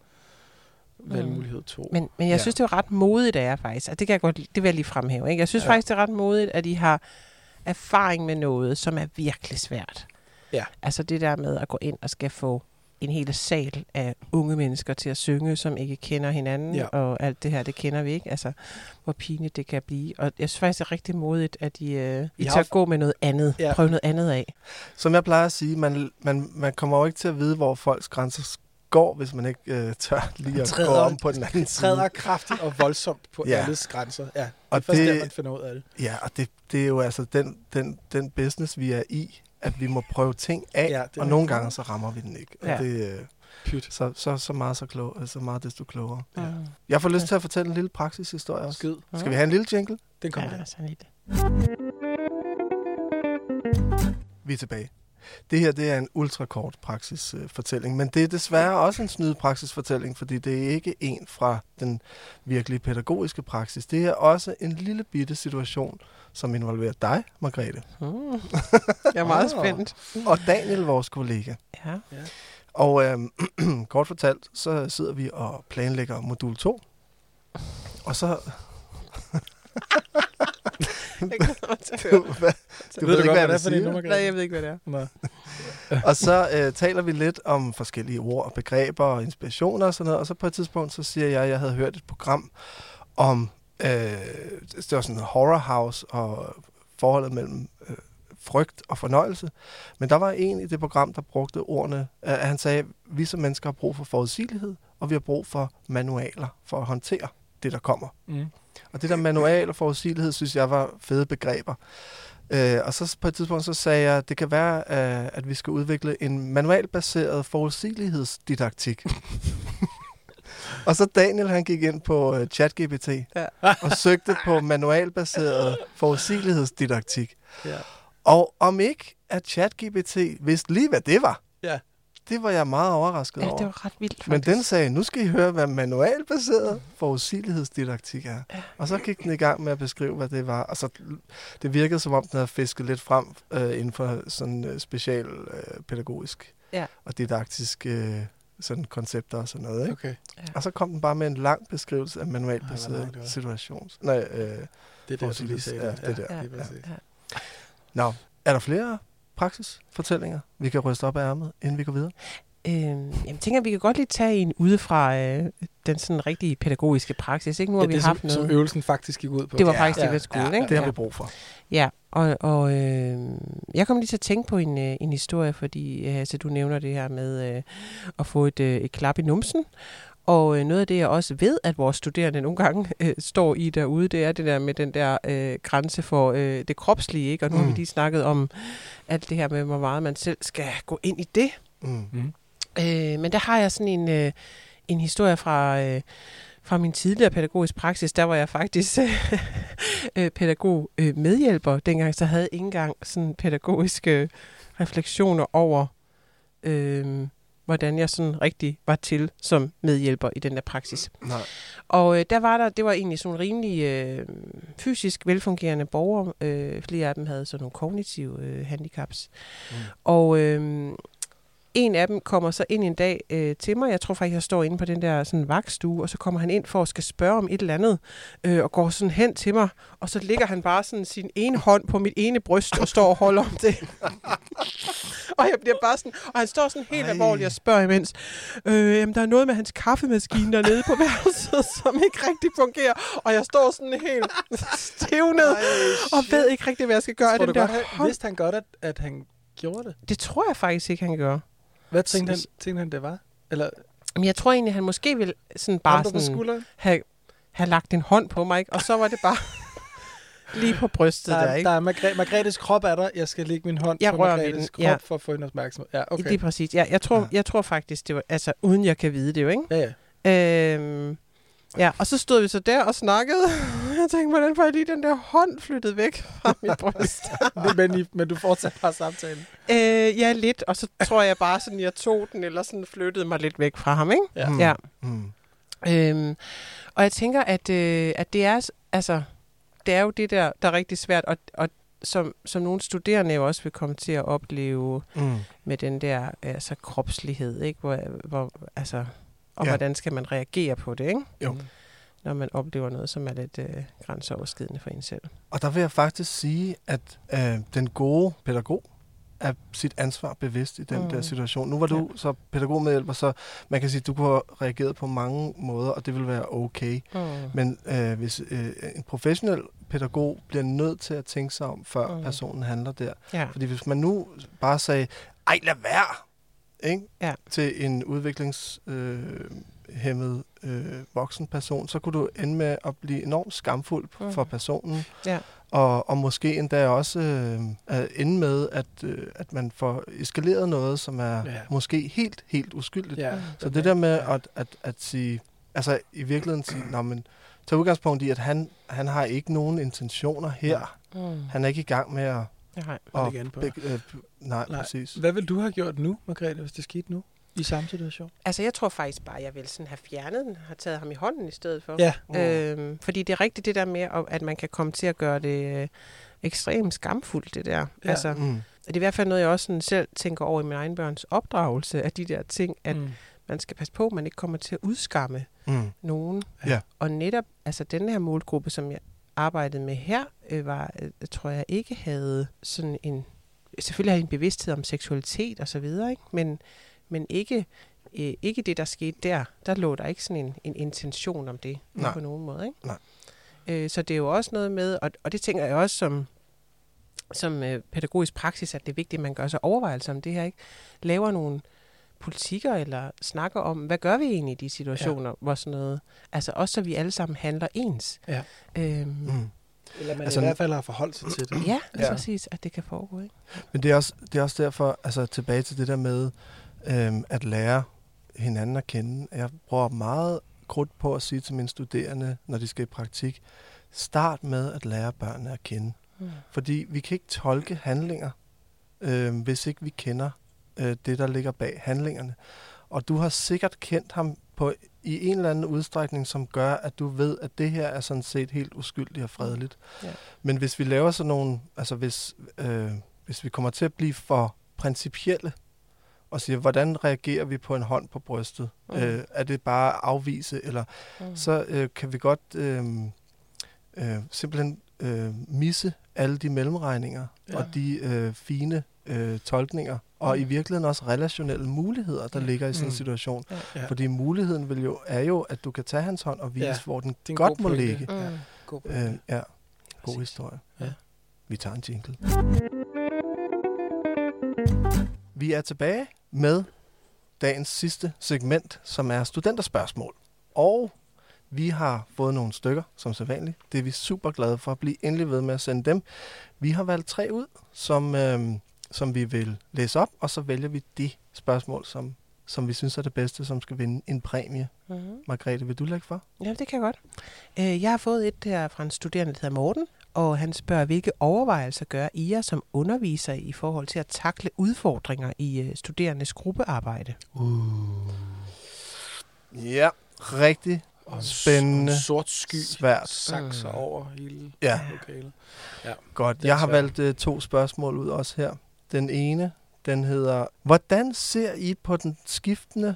valgmulighed 2. Men, men jeg Ja. synes, det er ret modigt af jer faktisk. Altså, det kan jeg godt, det vil jeg lige fremhæve. Ikke? Jeg synes ja. faktisk, det er ret modigt, at I har erfaring med noget, som er virkelig svært. Ja. Altså det der med at gå ind og skal få en hel sal af unge mennesker til at synge, som ikke kender hinanden, Ja. og alt det her, det kender vi ikke. Altså, hvor pinligt det kan blive. Og jeg synes faktisk, det er rigtig modigt, at I, øh, I f- gå med noget andet. Ja. Prøve noget andet af. Som jeg plejer at sige, man, man, man kommer jo ikke til at vide, hvor folks grænser går, hvis man ikke øh, tør lige at Træder- gå om på den anden træder side. kraftigt og voldsomt på ja. Ja. alles grænser. Ja, det er Og først det- der, man finder ud af det. Ja, og det, det er jo altså den, den, den business, vi er i, at vi må prøve ting af, Ja, ja, er og nogle gange så rammer vi den ikke. Og Ja. det, øh, Pyt. så, så, så, meget så, klog, så meget desto klogere. Ja. Jeg får lyst til at fortælle en lille praksishistorie også. Skid. Skal vi have en lille jingle? Den kommer Ja, ja. sådan lidt. Vi er tilbage. Det her det er en ultrakort praksisfortælling, men det er desværre også en snyd praksisfortælling, fordi det er ikke en fra den virkelige pædagogiske praksis. Det er også en lille bitte situation, som involverer dig, Margrethe, Hmm. Jeg er meget spændt. og Daniel, vores kollega. Ja. Og øhm, kort fortalt, så sidder vi og planlægger modul 2. Og så... Jeg glæder mig til at du, høre. hvad, du ved, du ikke, godt, hvad det er for en Nej, jeg ved ikke, hvad det er. Og så øh, taler vi lidt om forskellige ord og begreber og inspirationer og sådan noget. Og så på et tidspunkt, så siger jeg, at jeg havde hørt et program om, øh, det var sådan en horror house og forholdet mellem øh, frygt og fornøjelse. Men der var en i det program, der brugte ordene, at han sagde, at vi som mennesker har brug for forudsigelighed, og vi har brug for manualer for at håndtere det, der kommer. Mm. Og det der manual og forudsigelighed, synes jeg var fede begreber. Øh, og så på et tidspunkt, så sagde jeg, at det kan være, øh, at vi skal udvikle en manualbaseret forudsigelighedsdidaktik. og så Daniel, han gik ind på uh, ChatGPT Ja. og søgte på manualbaseret forudsigelighedsdidaktik. Ja. Og om ikke, at ChatGPT vidste lige, hvad det var, Ja. Det var jeg meget overrasket Ja, over. det var ret vildt, faktisk. Men den sagde, nu skal I høre, hvad manualbaseret forudsigelighedsdidaktik er. Og så gik den i gang med at beskrive, hvad det var. Og så det virkede, som om den havde fisket lidt frem øh, inden for sådan øh, special øh, pædagogisk Ja. og didaktisk øh, sådan koncepter og sådan noget. Ikke? Okay. Og så kom den bare med en lang beskrivelse af manualbaseret det var. situations... Nej, øh, Det er der, du lige sagde Ja, det. det der. Ja, præcis. ja. Nå, er der flere praksisfortællinger, vi kan ryste op af ærmet, inden vi går videre? Øhm, jeg tænker, at vi kan godt lige tage en udefra øh, den sådan rigtige pædagogiske praksis. Ikke? Nu har Ja, vi det, haft som, noget. som øvelsen faktisk gik ud på. det var Ja, faktisk det, ja, vi skulle. ja, ikke? Det har vi brug for. Ja, og, og øh, jeg kom lige til at tænke på en, øh, en historie, fordi øh, altså, du nævner det her med øh, at få et, øh, et klap i numsen. Og øh, noget af det, jeg også ved, at vores studerende nogle gange øh, står i derude, det er det der med den der øh, grænse for øh, det kropslige. Ikke? Og nu mm. har vi Mm. lige snakket om alt det her med, hvor meget man selv skal gå ind i det. Mm. Mm. Øh, men der har jeg sådan en, øh, en historie fra, øh, fra min tidligere pædagogisk praksis. Der var jeg faktisk øh, pædagog øh, medhjælper. Dengang så havde jeg ikke engang sådan pædagogiske refleksioner over, øh, hvordan jeg sådan rigtig var til som medhjælper i den der praksis. Nej. Og øh, der var der, det var egentlig sådan rimelig øh, fysisk velfungerende borgere. Øh, flere af dem havde sådan nogle kognitive øh, handicaps. Mm. Og øh, en af dem kommer så ind en dag øh, til mig. Jeg tror faktisk, jeg står inde på den der sådan vagtstue, og så kommer han ind for at skal spørge om et eller andet, øh, og går sådan hen til mig, og så ligger han bare sådan sin ene hånd på mit ene bryst og står og holder om det. og jeg bliver bare sådan, og han står sådan helt Ej. alvorligt og spørger imens, øh, jamen, der er noget med hans kaffemaskine dernede på værelset, som ikke rigtig fungerer, og jeg står sådan helt stivnet, og ved ikke rigtig, hvad jeg skal gøre Tror den du der godt, han, vidste han godt, at, at han gjorde det? Det tror jeg faktisk ikke, han gør. Hvad tænkte han, tænkte han det var? Eller Men jeg tror egentlig, han måske ville sådan bare sådan have, have lagt en hånd på mig, ikke? og så var det bare lige på brystet Der, der, er, ikke? der er Margre- Margrethes krop er der. Jeg skal lægge min hånd Jeg på Margrethes krop ja. for at få hendes opmærksomhed. Ja, okay. Lige præcis. Ja, jeg, tror, Ja. jeg tror faktisk, det var, altså uden jeg kan vide det jo, ikke? Ja, ja. Øhm, ja, og så stod vi så der og snakkede. Jeg tænkte, hvordan får jeg lige den der hånd flyttet væk fra mit bryst? Men, men, I- men du fortsætter bare samtalen. øh, ja, lidt. Og så tror jeg bare sådan, jeg tog den, eller sådan flyttede mig lidt væk fra ham, ikke? Ja. Mm. Ja. Mm. Øhm, og jeg tænker, at, øh, at det er, altså, det er jo det der, der er rigtig svært, og, og som, som nogle studerende jo også vil komme til at opleve Mm. med den der altså, kropslighed, ikke? Hvor, hvor, altså, og Ja. hvordan skal man reagere på det, ikke? Jo. Mm. når man oplever noget, som er lidt øh, grænseoverskridende for en selv. Og der vil jeg faktisk sige, at øh, den gode pædagog er sit ansvar bevidst i den mm. Der situation. Nu var du ja. så pædagogmedhjælper, så man kan sige, at du kunne have reageret på mange måder, og det vil være okay. Mm. Men øh, hvis øh, en professionel pædagog bliver nødt til at tænke sig om, før. Mm. personen handler der. Ja. Fordi hvis man nu bare sagde, ej lad være, ikke? Ja. til en udviklingshæmmet øh, hæmmet, øh, voksen person, så kunne du ende med at blive enormt skamfuld mm. For personen. Ja. Og, og måske endda også øh, at ende med, at, øh, at man får eskaleret noget, som er Ja. måske helt, helt uskyldigt. Ja. Så det der med at, at, at sige, altså i virkeligheden sige, Nå, men, tag udgangspunkt i, at han, han har ikke nogen intentioner her. Mm. Han er ikke i gang med at Nej. Og an på. Beg, øh, nej, Nej. præcis. Hvad vil du have gjort nu, Margrethe, hvis det skete nu? I samme situation? Altså, jeg tror faktisk bare, jeg vil sådan have fjernet den, have taget ham i hånden i stedet for. Ja. Øhm, fordi det er rigtigt det der med, at- at man kan komme til at gøre det øh, ekstremt skamfuldt, det der. Ja. Ja. Altså, Mm. det er i hvert fald noget, jeg også sådan selv tænker over i min egen børns opdragelse af de der ting, at mm. man skal passe på, at man ikke kommer til at udskamme Mm. nogen. Ja. Og netop, altså den her målgruppe, som jeg arbejdede med her, øh, var, øh, tror jeg ikke havde sådan en, selvfølgelig havde en bevidsthed om seksualitet og så videre, ikke? Men, men ikke, øh, ikke det, der skete der. Der lå der ikke sådan en, en intention om det Nej. på nogen måde, ikke? Nej. Øh, så det er jo også noget med, og, og det tænker jeg også som, som øh, pædagogisk praksis, at det er vigtigt, at man gør sig overvejelser om det her, ikke? Laver nogle politikker eller snakker om, hvad gør vi egentlig i de situationer, ja. hvor sådan noget, altså også så vi alle sammen handler ens. Ja. Øhm, Mm. Eller man Altså, i hvert fald har forholdt sig til det. Ja, Ja. ja, præcis, at det kan foregå, ikke? Men det er, også, det er også derfor, altså tilbage til det der med øhm, at lære hinanden at kende. Jeg bruger meget krudt på at sige til mine studerende, når de skal i praktik, start med at lære børnene at kende. Mm. Fordi vi kan ikke tolke handlinger, øh, hvis ikke vi kender øh, det, der ligger bag handlingerne. Og du har sikkert kendt ham på i en eller anden udstrækning, som gør, at du ved, at det her er sådan set helt uskyldigt og fredeligt. Ja. Men hvis vi laver sådan nogle, altså hvis, øh, hvis vi kommer til at blive for principielle, og siger, hvordan reagerer vi på en hånd på brystet? Mm. Øh, er det bare at afvise, eller Mm. så øh, kan vi godt øh, øh, simpelthen øh, misse alle de mellemregninger ja. og de øh, fine øh, tolkninger, og Mm. i virkeligheden også relationelle muligheder, der Ja. ligger i sådan en Mm. situation. Ja. Fordi muligheden vil jo, er jo, at du kan tage hans hånd og vise, Ja, hvor den godt god må pointe. ligge. Mm. Ja. God Øh, ja, god historie. Ja. Vi tager en jingle. Vi er tilbage med dagens sidste segment, som er studenterspørgsmål. Og vi har fået nogle stykker, som sædvanligt. Det er vi super glade for at blive endelig ved med at sende dem. Vi har valgt tre ud, som, øh, som vi vil læse op, og så vælger vi de spørgsmål, som, som vi synes er det bedste, som skal vinde en præmie. Mm. Margrethe, vil du lægge for? Ja, det kan jeg godt. Øh, jeg har fået et her fra en studerende, der hedder Morten, og han spørger, hvilke overvejelser gør I jer som underviser i forhold til at takle udfordringer i øh, studerendes gruppearbejde? Ja, rigtig Og spændende, en sort sky svært. sakser Mm. over hele Ja. lokalet. Godt. Det er Jeg har svært. valgt uh, to spørgsmål ud også her. Den ene, den hedder, hvordan ser I på den skiftende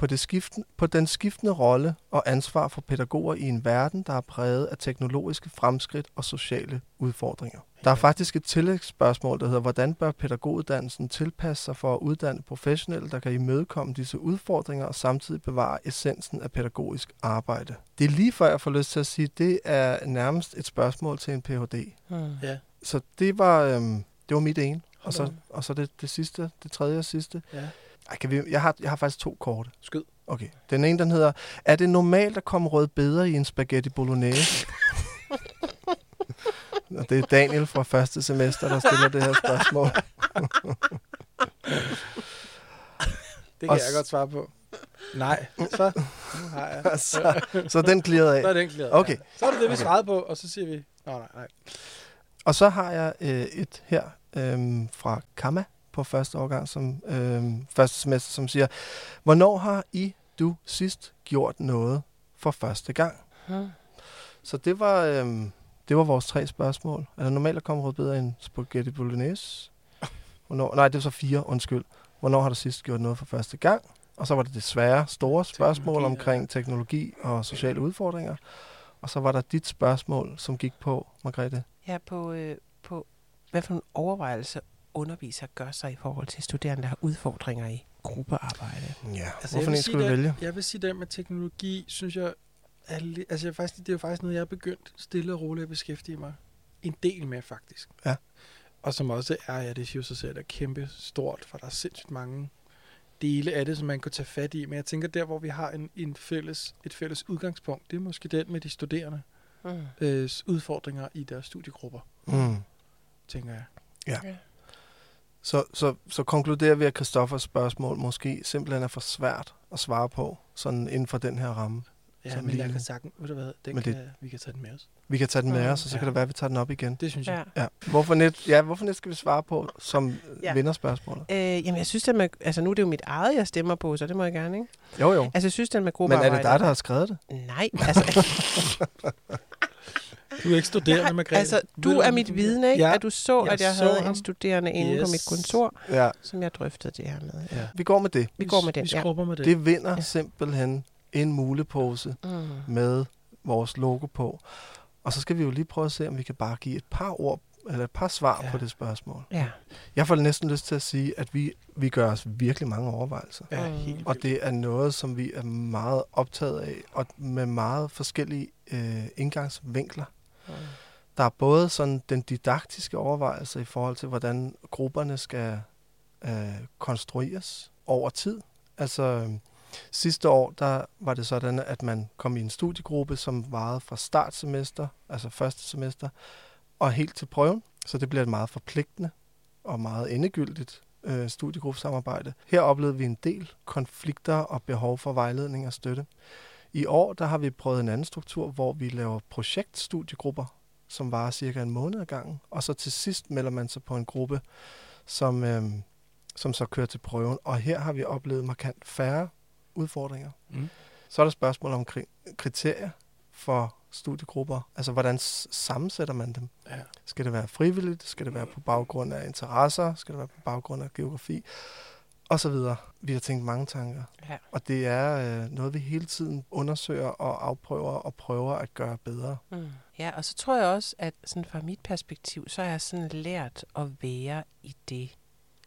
på, det skiften, på den skiftende rolle og ansvar for pædagoger i en verden, der er præget af teknologiske fremskridt og sociale udfordringer. Der er faktisk et tillægsspørgsmål, der hedder, hvordan bør pædagoguddannelsen tilpasse sig for at uddanne professionelle, der kan imødekomme disse udfordringer og samtidig bevare essensen af pædagogisk arbejde. Det er lige før jeg får lyst til at sige, at det er nærmest et spørgsmål til en Ph.D. Mm. Ja. Så det var, øhm, det var mit ene. Og så, og så det, det sidste, det tredje og sidste. ja. Ej, kan vi, jeg, har, jeg har faktisk to korte. Skyd. Okay. Den ene, den hedder, er det normalt at komme rød bedre i en spaghetti bolognese? og det er Daniel fra første semester, der stiller det her spørgsmål. Det kan Og jeg godt svare på. Nej, så har jeg. så, så den clearede Så er af. den klaret. Okay. Ja. Så er det det, vi Okay. svarede på, og så siger vi, nej, nej, nej. Og så har jeg øh, et her øh, fra Kama på første årgang, som, øh, første semester, som siger, hvornår har I, du, sidst gjort noget for første gang? Mm. Så det var, øhm, det var vores tre spørgsmål. Er det normalt at komme rødbeder i en spaghetti bolognese? Hvornår, nej, det var så fire, undskyld. Hvornår har du sidst gjort noget for første gang? Og så var det det svære, store spørgsmål Teknologi, omkring ja. teknologi og sociale udfordringer. Og så var der dit spørgsmål, som gik på, Margrethe. Ja, på, øh, på hvad for nogle overvejelser underviser gør sig i forhold til studerende, der har udfordringer i gruppearbejde. Ja, Altså, jeg hvorfor vil en sige, skulle vi det- vælge? Jeg vil sige, det med teknologi, synes jeg, er li- altså jeg faktisk, det er jo faktisk noget, jeg er begyndt stille og roligt at beskæftige mig en del med, faktisk. Ja. Og som også er, ja, det siger sig selv, er kæmpe stort, for der er sindssygt mange dele af det, som man kunne tage fat i. Men jeg tænker, der hvor vi har en, en fælles, et fælles udgangspunkt, det er måske den med de studerende Mm. øh, udfordringer i deres studiegrupper, Mm. Tænker jeg. Ja. Så, så, så konkluderer vi, at Christoffers spørgsmål måske simpelthen er for svært at svare på, sådan inden for den her ramme. Ja, men jeg lige- kan sagtens, ved du hvad, den Men det- kan, vi kan tage den med os. Vi kan tage den med os, og så kan Ja. det være, at vi tager den op igen. Det synes jeg. Ja. Ja. Hvorfor net, ja, hvorfor net skal vi svare på som Ja. ja. vinderspørgsmålet? Øh, jamen, jeg synes, at med, altså nu er det jo mit eget, jeg stemmer på, så det må jeg gerne, ikke? Jo, jo. Altså, jeg synes, den med Men gruppearbejde... er det dig, der har skrevet det? Nej, altså, Du er ikke studerende, Margrethe. altså du er mit det vidne, ikke? Ja. At du så, Jeg at jeg så havde ham. en studerende inde på Yes. mit kontor, Ja. som jeg drøftede det her med. Ja. Vi går med det. Vi går med den, Vi ja. skrubber med det. Det vinder Ja. ja. simpelthen en mulepose Mm. med vores logo på. Og så skal vi jo lige prøve at se, om vi kan bare give et par ord, eller et par svar Ja. ja. på det spørgsmål. Ja. Jeg får næsten lyst til at sige, at vi, vi gør os virkelig mange overvejelser. Ja, Mm. helt Og vildt. det er noget, som vi er meget optaget af, og med meget forskellige øh, indgangsvinkler. Mm. Der er både sådan den didaktiske overvejelse i forhold til, hvordan grupperne skal øh, konstrueres over tid. Altså øh, sidste år, der var det sådan, at man kom i en studiegruppe, som varede fra startsemester, altså første semester, og helt til prøven. Så det bliver et meget forpligtende og meget endegyldigt øh, studiegruppesamarbejde. Her oplevede vi en del konflikter og behov for vejledning og støtte. I år der har vi prøvet en anden struktur, hvor vi laver projektstudiegrupper, som varer cirka en måned ad gangen, og så til sidst melder man sig på en gruppe, som, øh, som så kører til prøven. Og her har vi oplevet markant færre udfordringer. Mm. Så er der spørgsmål om kri- kriterier for studiegrupper. Altså, hvordan sammensætter man dem? Ja. Skal det være frivilligt? Skal det være på baggrund af interesser? Skal det være på baggrund af geografi? Og så videre. Vi har tænkt mange tanker. Ja. Og det er øh, noget, vi hele tiden undersøger og afprøver og prøver at gøre bedre. Mm. Ja, og så tror jeg også, at sådan fra mit perspektiv, så har jeg sådan lært at være i det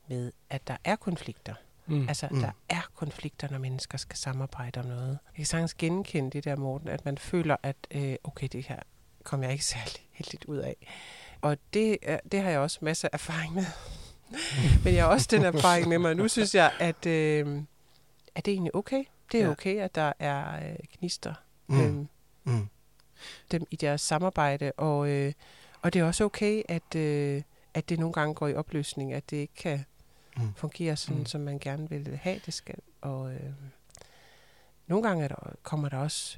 med, at der er konflikter. Mm. Altså, Mm. der er konflikter, når mennesker skal samarbejde om noget. Jeg kan sagtens genkende det der, Morten, at man føler, at øh, okay, det her kom jeg ikke særlig heldigt ud af. Og det, er- det har jeg også masser af erfaring med. Men jeg har også den erfaring med mig. Nu synes jeg, at, øh, at det er egentlig okay. Det er Ja. okay, at der er øh, knister Mm. øhm, Mm. dem i deres samarbejde. Og, øh, og det er også okay, at, øh, at det nogle gange går i opløsning, at det ikke kan Mm. fungere sådan, mm. som man gerne vil have, det skal. Og øh, nogle gange er der, kommer der også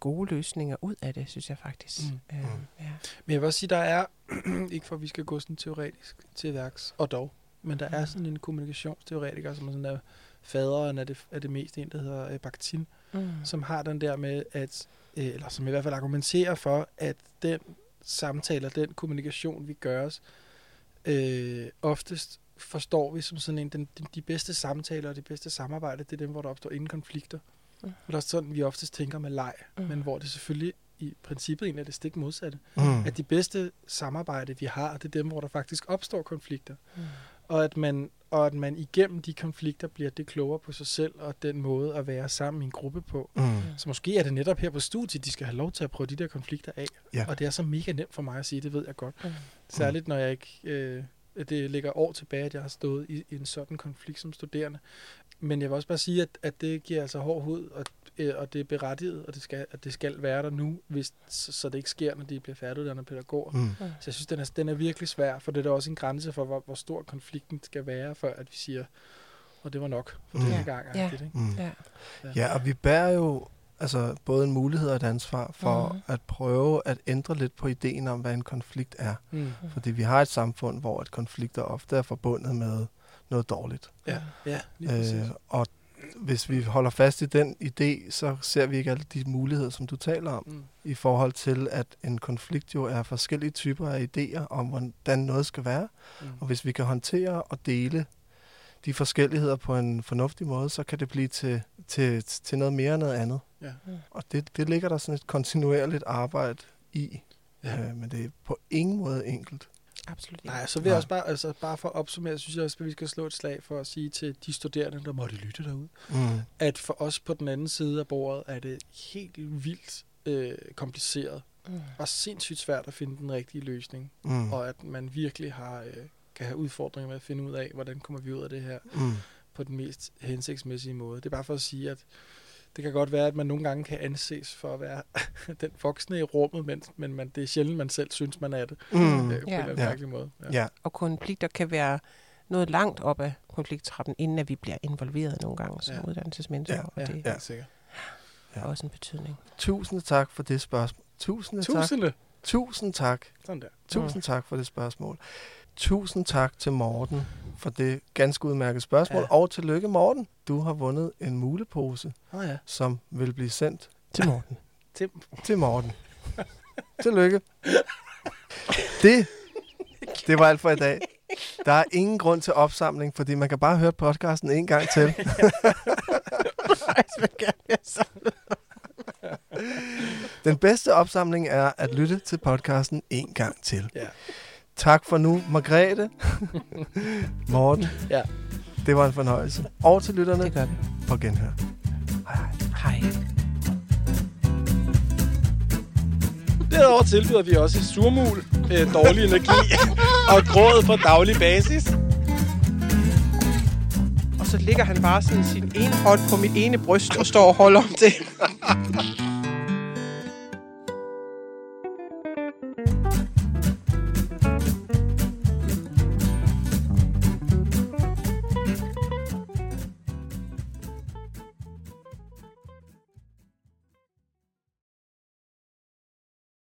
gode løsninger ud af det, synes jeg faktisk. Mm. Øh, Mm. ja. Men jeg vil også sige, der er, ikke for at vi skal gå sådan teoretisk til værks, og dog, men der er Mm. sådan en kommunikationsteoretiker, som er sådan der faderen af det, af det meste, en der hedder øh, Bakhtin, Mm. som har den der med, at, øh, eller som i hvert fald argumenterer for, at den samtale og den kommunikation, vi gør os, øh, oftest forstår vi som sådan en, den, de bedste samtaler og de bedste samarbejde, det er dem, hvor der opstår ingen konflikter. Mm. Og det er også sådan, vi oftest tænker med leg, Mm. men hvor det selvfølgelig i princippet egentlig er det stik modsatte. Mm. At de bedste samarbejde, vi har, det er dem, hvor der faktisk opstår konflikter. Mm. Og at man, og at man igennem de konflikter bliver det klogere på sig selv, og den måde at være sammen i en gruppe på. Mm. Så måske er det netop her på studiet, de skal have lov til at prøve de der konflikter af. Ja. Og det er så mega nemt for mig at sige, det ved jeg godt. Mm. Særligt når jeg ikke, øh, det ligger år tilbage, at jeg har stået i, i en sådan konflikt som studerende. Men jeg vil også bare sige, at, at det giver altså hård hud, og, øh, og det er berettiget, og det skal, at det skal være der nu, hvis, så, så det ikke sker, når de bliver færdiguddannede pædagoger. Mm. Så jeg synes, den er, den er virkelig svær, for det er der også en grænse for, hvor, hvor stor konflikten skal være, før at vi siger, og det var nok for Mm. denne Ja. gang. Ja. ikke? Mm. Ja. Ja, og vi bærer jo altså, både en mulighed og et ansvar for Mhm. at prøve at ændre lidt på ideen om, hvad en konflikt er. Mm. Fordi vi har et samfund, hvor et konflikter ofte er forbundet med noget dårligt. Ja, ja, lige præcis. Øh, og hvis vi holder fast i den idé, så ser vi ikke alle de muligheder, som du taler om, Mm. i forhold til, at en konflikt jo er forskellige typer af idéer om, hvordan noget skal være. Mm. Og hvis vi kan håndtere og dele de forskelligheder på en fornuftig måde, så kan det blive til, til, til noget mere end noget andet. Ja. Mm. Og det, det ligger der sådan et kontinuerligt arbejde i. Ja. Øh, men det er på ingen måde enkelt. Absolut ikke. Nej, så vil jeg også bare, altså bare for at opsummere, synes jeg også, at vi skal slå et slag for at sige til de studerende, der måtte lytte derude, Mm. at for os på den anden side af bordet er det helt vildt øh, kompliceret Mm. og sindssygt svært at finde den rigtige løsning, Mm. og at man virkelig har øh, kan have udfordringer med at finde ud af, hvordan kommer vi ud af det her Mm. på den mest hensigtsmæssige måde. Det er bare for at sige, at det kan godt være, at man nogle gange kan anses for at være den voksne i rummet, men, men man, det er sjældent, man selv synes, man er det. Mm. Øh, på en Ja. eller anden Ja. mærkelig måde. Ja. Og konflikter kan være noget langt op ad konflikttrappen, inden at vi bliver involveret nogle gange som Ja. ja. uddannelsesmennesker. Ja, Og Ja, det, ja. helt sikkert. ja. også en betydning. Tusind tak for det spørgsmål. Tusind tak. Tusinde. Tusind tak. Sådan der. Tusind tak for det spørgsmål. Tusind tak til Morten for det ganske udmærkede spørgsmål. Ja. Og tillykke, Morten. Du har vundet en mulepose, oh, ja. som vil blive sendt Til Morten. Tim. til Morten. tillykke. Det, det var alt for i dag. Der er ingen grund til opsamling, fordi man kan bare høre podcasten en gang til. Den bedste opsamling er at lytte til podcasten en gang til. Ja. Tak for nu, Margrethe. Morten. Ja. Det var en fornøjelse. Og til lytterne Det gør vi. på genhør. Hej. Derudover tilbyder vi også surmul, øh, dårlig energi og gråd på daglig basis. Og så ligger han bare sådan sin ene hånd på mit ene bryst og står og holder om det.